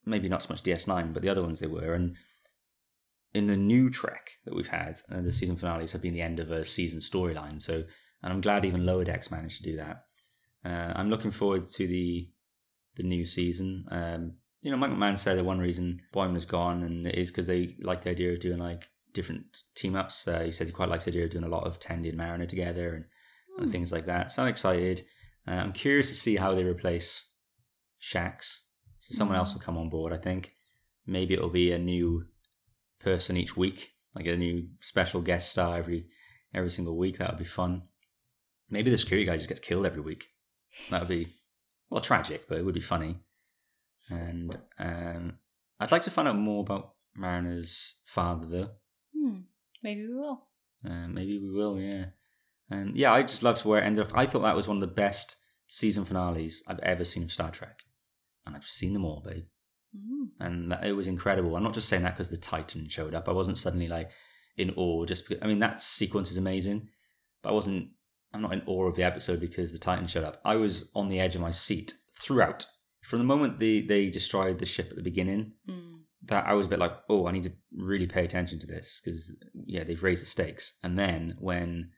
Maybe not so much DS9, but the other ones they were. And in the new Trek that we've had, uh, the season finales have been the end of a season storyline. So, and I'm glad even Lower Decks managed to do that. Uh, I'm looking forward to the the new season. Um, you know, Mike McMahan said that one reason Boimler's gone, and it is because they like the idea of doing like different team ups. Uh, he says he quite likes the idea of doing a lot of Tendi and Mariner together and, and Hmm. things like that. So I'm excited. Uh, I'm curious to see how they replace Shaxs. So someone Mm. else will come on board. I think maybe it'll be a new person each week like a new special guest star every every single week. That would be fun. Maybe the security guy just gets killed every week. That would be well tragic, but it would be funny. And um, I'd like to find out more about Mariner's father, though. Hmm. Maybe we will. Uh, maybe we will, yeah. And yeah, I just loved where it ended up. I thought that was one of the best season finales I've ever seen of Star Trek, and I've seen them all, babe. Mm. And that, it was incredible. I'm not just saying that because the Titan showed up. I wasn't suddenly like in awe. Just because, I mean that sequence is amazing, but I wasn't. I'm not in awe of the episode because the Titan showed up. I was on the edge of my seat throughout. From the moment they they destroyed the ship at the beginning, Mm. that I was a bit like, oh, I need to really pay attention to this because yeah, they've raised the stakes. And then when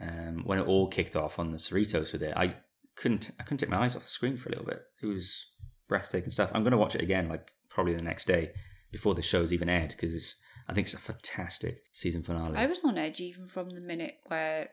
um, when it all kicked off on the Cerritos with it, I couldn't I couldn't take my eyes off the screen for a little bit. It was breathtaking stuff. I'm going to watch it again, like probably the next day before the show's even aired because it's I think it's a fantastic season finale. I was on edge even from the minute where,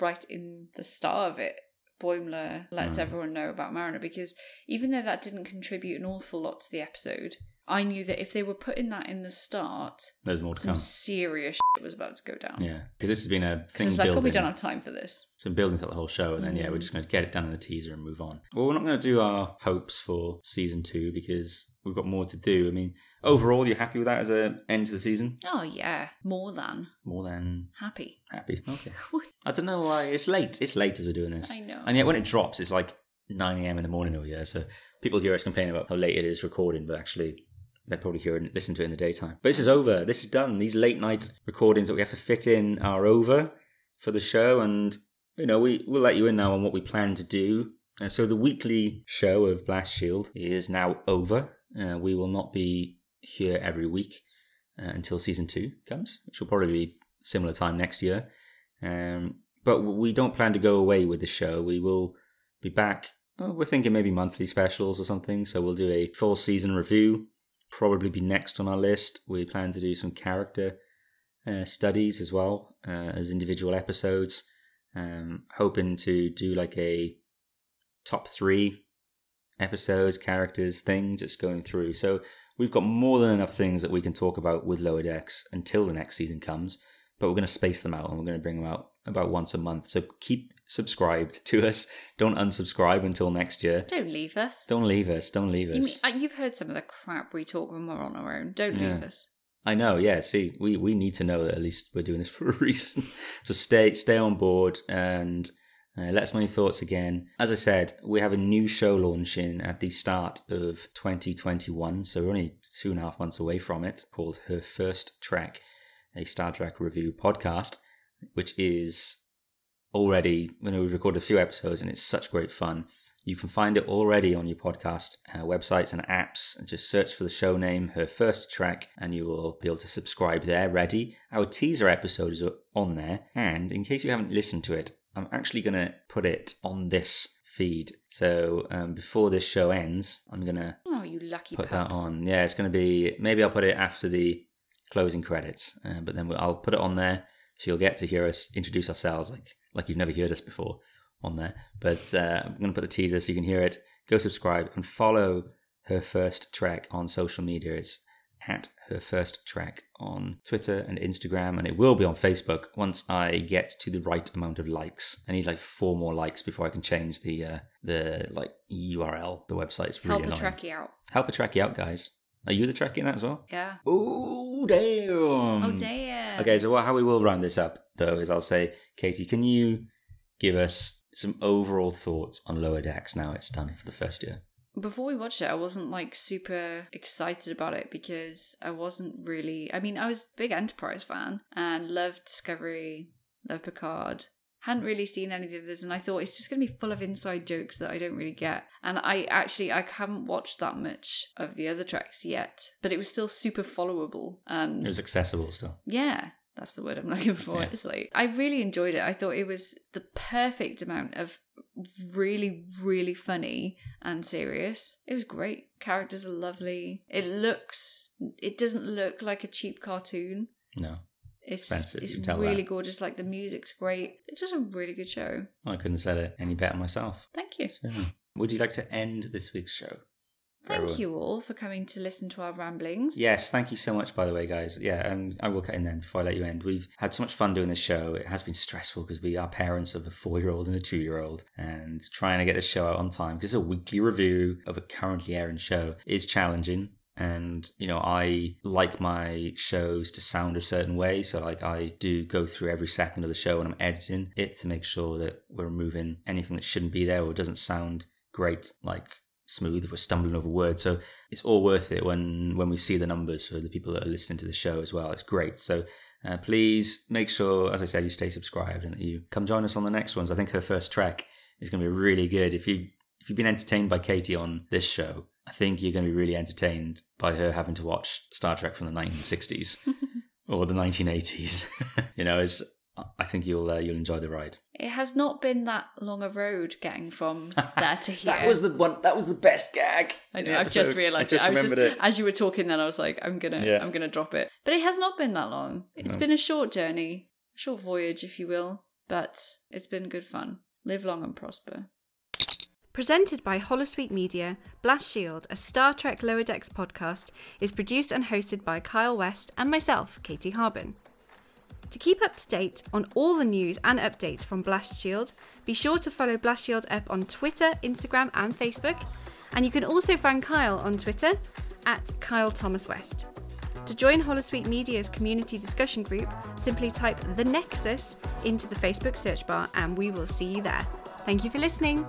right in the start of it, Boimler lets Mm. everyone know about Mariner because even though that didn't contribute an awful lot to the episode, I knew that if they were putting that in the start, There's more to some come. serious shit was about to go down. Yeah, because this has been a thing it's like, oh, we don't have time for this. So building throughout the whole show, and then yeah, we're Mm. just going to get it done in the teaser and move on. Well, we're not going to do our hopes for season two because we've got more to do. I mean, overall, you're happy with that as a end to the season? Oh yeah, more than More than happy. happy. Okay. [laughs] I don't know why it's late. It's late as we're doing this, I know. and yet when it drops, it's like nine a.m. in the morning over here. So people hear us complaining about how late it is recording, but actually. They're probably hear and listen to it in the daytime. But this is over. This is done. These late night recordings that we have to fit in are over for the show, and you know we we'll let you in now on what we plan to do. Uh, so the weekly show of Blast Shield is now over. Uh, we will not be here every week uh, until season two comes, which will probably be similar time next year. Um, but we don't plan to go away with the show. We will be back. oh, we're thinking maybe monthly specials or something. So we'll do a full season review. Probably be next on our list. We plan to do some character uh, studies as well uh, as individual episodes. Um, hoping to do like a top three episodes, characters, things just going through. So we've got more than enough things that we can talk about with Lower Decks until the next season comes. But we're going to space them out and we're going to bring them out about once a month. So keep subscribed to us. Don't unsubscribe until next year. Don't leave us. Don't leave us. Don't leave us. You mean, uh, you've heard some of the crap we talk when we're on our own. Don't Yeah. leave us. I know, yeah. See, we, we need to know that at least we're doing this [laughs] for a reason. so stay stay on board and uh, let us know your thoughts again. As I said, we have a new show launching at the start of 2021, so we're only two and a half months away from it, called Her First Trek, a Star Trek review podcast, which is already, you know, we've recorded a few episodes and it's such great fun. You can find it already on your podcast uh, websites and apps. Just search for the show name, Her First Trek, and you will be able to subscribe there ready. Our teaser episode is on there. And in case you haven't listened to it, I'm actually going to put it on this feed. So um, before this show ends, I'm going to Oh, you lucky put pups. that on. Yeah, it's going to be, maybe I'll put it after the closing credits, uh, but then I'll put it on there. So you'll get to hear us introduce ourselves like like you've never heard us before on there. But uh, I'm going to put the teaser so you can hear it. Go subscribe and follow her first trek on social media. It's at her first trek on Twitter and Instagram, and it will be on Facebook once I get to the right amount of likes. I need like four more likes before I can change the uh, the like URL. The website's really Help a annoying. Trekkie out. Help a Trekkie out, guys. Are you the Trekkie in that as well? Yeah. Oh damn! oh, damn. Okay, so what, how we will round this up though is I'll say, Katie, can you give us some overall thoughts on Lower Decks now it's done for the first year? Before we watched it, I wasn't like super excited about it because I wasn't really. I mean, I was a big Enterprise fan and loved Discovery, loved Picard. Hadn't really seen any of the others, and I thought it's just going to be full of inside jokes that I don't really get. And I actually I haven't watched that much of the other Treks yet, but it was still super followable and It was accessible still. yeah, that's the word I'm looking for. Yeah. It's like I really enjoyed it. I thought it was the perfect amount of really, really funny and serious. It was great. Characters are lovely. It looks. It doesn't look like a cheap cartoon. No, It's expensive, it's you can tell really that. gorgeous. Like the music's great. It's just a really good show. I couldn't have said it any better myself. Thank you. So, would you like to end this week's show? Thank everyone. you all for coming to listen to our ramblings. Yes, thank you so much, by the way, guys. Yeah, um, I will cut in then before I let you end. We've had so much fun doing this show. It has been stressful because we are parents of a four year old and a two year old, and trying to get this show out on time because it's a weekly review of a currently airing show is challenging. And, you know, I like my shows to sound a certain way. So, like, I do go through every second of the show when I'm editing it to make sure that we're removing anything that shouldn't be there or doesn't sound great, like smooth if we're stumbling over words. So it's all worth it when when we see the numbers for the people that are listening to the show as well. It's great. So uh, please make sure, as I said, you stay subscribed and that you come join us on the next ones. I think her first trek is going to be really good. If you if you've been entertained by Katie on this show, I think you're going to be really entertained by her having to watch Star Trek from the 1960s [laughs] or the 1980s. [laughs] you know, it's, I think you'll uh, you'll enjoy the ride. It has not been that long a road getting from [laughs] there to [laughs] here. That was the one. That was the best gag. I know. I've just realised I just it. I was remembered just it. as you were talking. Then I was like, I'm gonna, Yeah. I'm gonna drop it. But it has not been that long. It's No. been a short journey, a short voyage, if you will. But it's been good fun. Live long and prosper. Presented by Holosuite Media, Blast Shield, a Star Trek Lower Decks podcast, is produced and hosted by Kyle West and myself, Katie Harbin. To keep up to date on all the news and updates from Blast Shield, be sure to follow Blast Shield up on Twitter, Instagram, and Facebook. And you can also find Kyle on Twitter at Kyle Thomas West. To join Holosuite Media's community discussion group, simply type The Nexus into the Facebook search bar and we will see you there. Thank you for listening.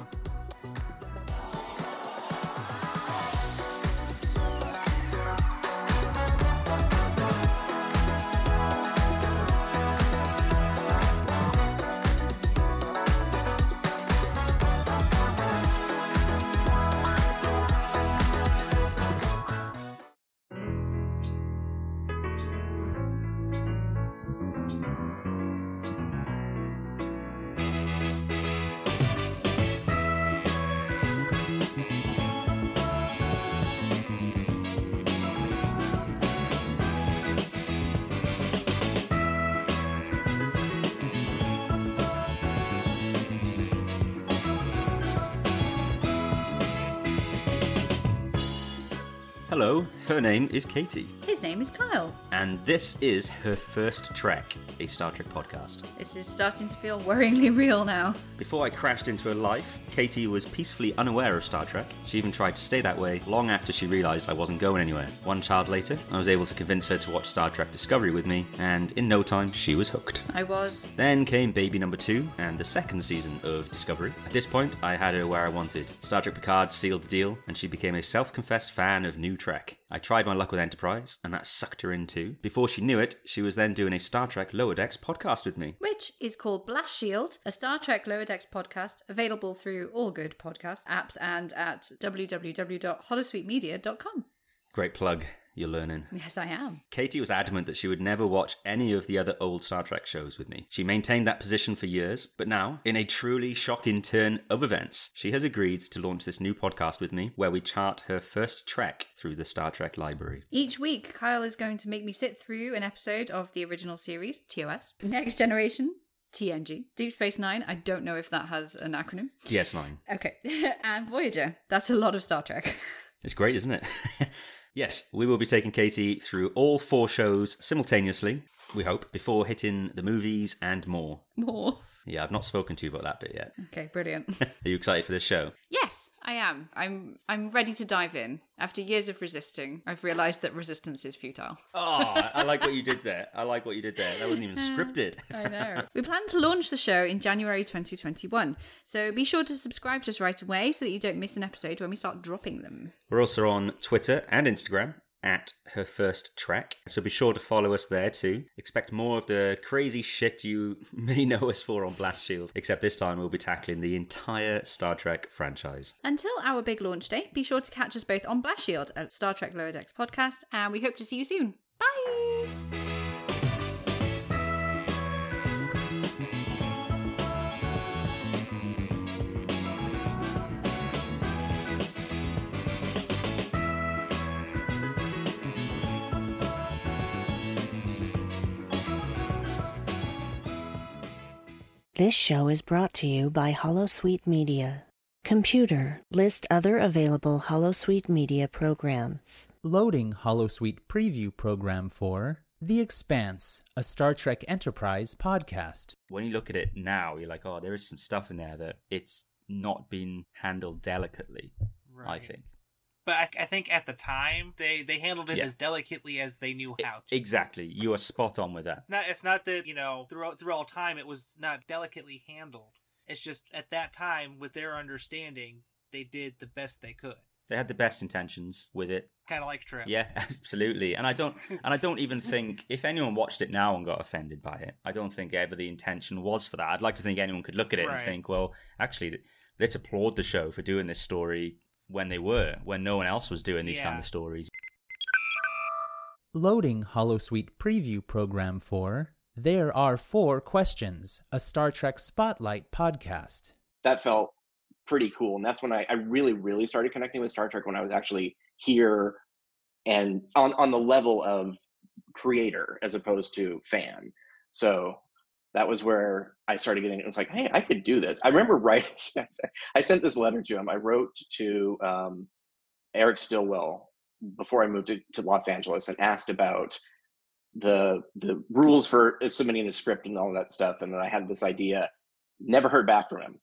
Her name is Katie, His name is Kyle. and this is her first Trek, a Star Trek podcast. This is starting to feel worryingly [laughs] real now. Before I crashed into her life, Katie was peacefully unaware of Star Trek. She even tried to stay that way long after she realised I wasn't going anywhere. One child later, I was able to convince her to watch Star Trek Discovery with me, and in no time, she was hooked. I was. Then came baby number two and the second season of Discovery. At this point, I had her where I wanted. Star Trek Picard sealed the deal, and she became a self confessed fan of New Trek. I tried my luck with Enterprise, and that sucked her in too. Before she knew it, she was then doing a Star Trek Lower Decks podcast with me. Which is called Blast Shield, a Star Trek Lower Decks podcast, available through all good podcast apps and at www.holosuitemedia.com. Great plug, you're learning. Yes, I am. Katie was adamant that she would never watch any of the other old Star Trek shows with me. She maintained that position for years, but now, in a truly shocking turn of events, she has agreed to launch this new podcast with me where we chart her first trek through the Star Trek library. Each week, Kyle is going to make me sit through an episode of the original series, TOS, Next Generation, TNG, Deep Space Nine. I don't know if that has an acronym. DS9. Okay. [laughs] and Voyager. That's a lot of Star Trek. [laughs] It's great, isn't it? [laughs] yes, we will be taking Katie through all four shows simultaneously, we hope, before hitting the movies and more. More. Yeah, I've not spoken to you about that bit yet. [laughs] Okay, brilliant. [laughs] Are you excited for this show? yes, I am. I'm I'm ready to dive in. After years of resisting, I've realized that resistance is futile. Oh, I like what you did [laughs] there. I like what you did there. That wasn't even scripted. I know. we plan to launch the show in January 2021. So be sure to subscribe to us right away so that you don't miss an episode when we start dropping them. We're also on Twitter and Instagram at her first trek. So be sure to follow us there too. Expect more of the crazy shit you [laughs] may know us for on Blast Shield, except this time we'll be tackling the entire Star Trek franchise. Until our big launch day, be sure to catch us both on Blast Shield at Star Trek Lower Decks podcast, and we hope to see you soon. Bye! This show is brought to you by Holosuite Media. Computer, list other available Holosuite media programs. Loading Holosuite preview program for The Expanse, a Star Trek Enterprise podcast. When you look at it now, you're like, oh, there is some stuff in there that it's not been handled delicately, I think. But I, I think at the time they they handled it Yeah. as delicately as they knew how to. Exactly. You are spot on with that. Not, it's not that you know throughout through all time it was not delicately handled. It's just at that time, with their understanding, they did the best they could. They had the best intentions with it. Kind of like Trip. Yeah, [laughs] absolutely. And I don't and I don't even [laughs] think if anyone watched it now and got offended by it, I don't think ever the intention was for that. I'd like to think anyone could look at it Right. and think, well, actually let's applaud the show for doing this story when they were, when no one else was doing these kind of stories. Loading Holosuite preview program for There Are Four Questions, a Star Trek Spotlight podcast. that felt pretty cool. And that's when I, I really, really started connecting with Star Trek when I was actually here and on, on the level of creator as opposed to fan. So that was where I started getting, it was like, hey, I could do this. I remember [laughs] writing, I sent this letter to him. I wrote to um, Eric Stillwell before I moved to, to Los Angeles and asked about the the rules for submitting the script and all that stuff. And then I had this idea, never heard back from him.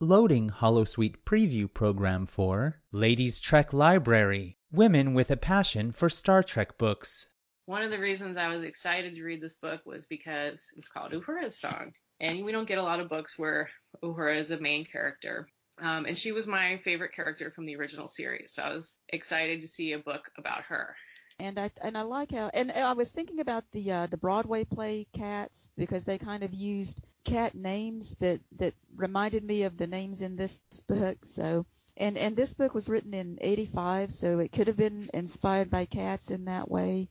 Loading Holosuite preview program for Ladies Trek Library, Women with a Passion for Star Trek Books. One of the reasons I was excited to read this book was because it's called Uhura's Song. And we don't get a lot of books where Uhura is a main character. Um, and she was my favorite character from the original series. So I was excited to see a book about her. and I and I like how and I was thinking about the uh, the Broadway play Cats because they kind of used cat names that that reminded me of the names in this book. So and and this book was written in '85, so it could have been inspired by cats in that way.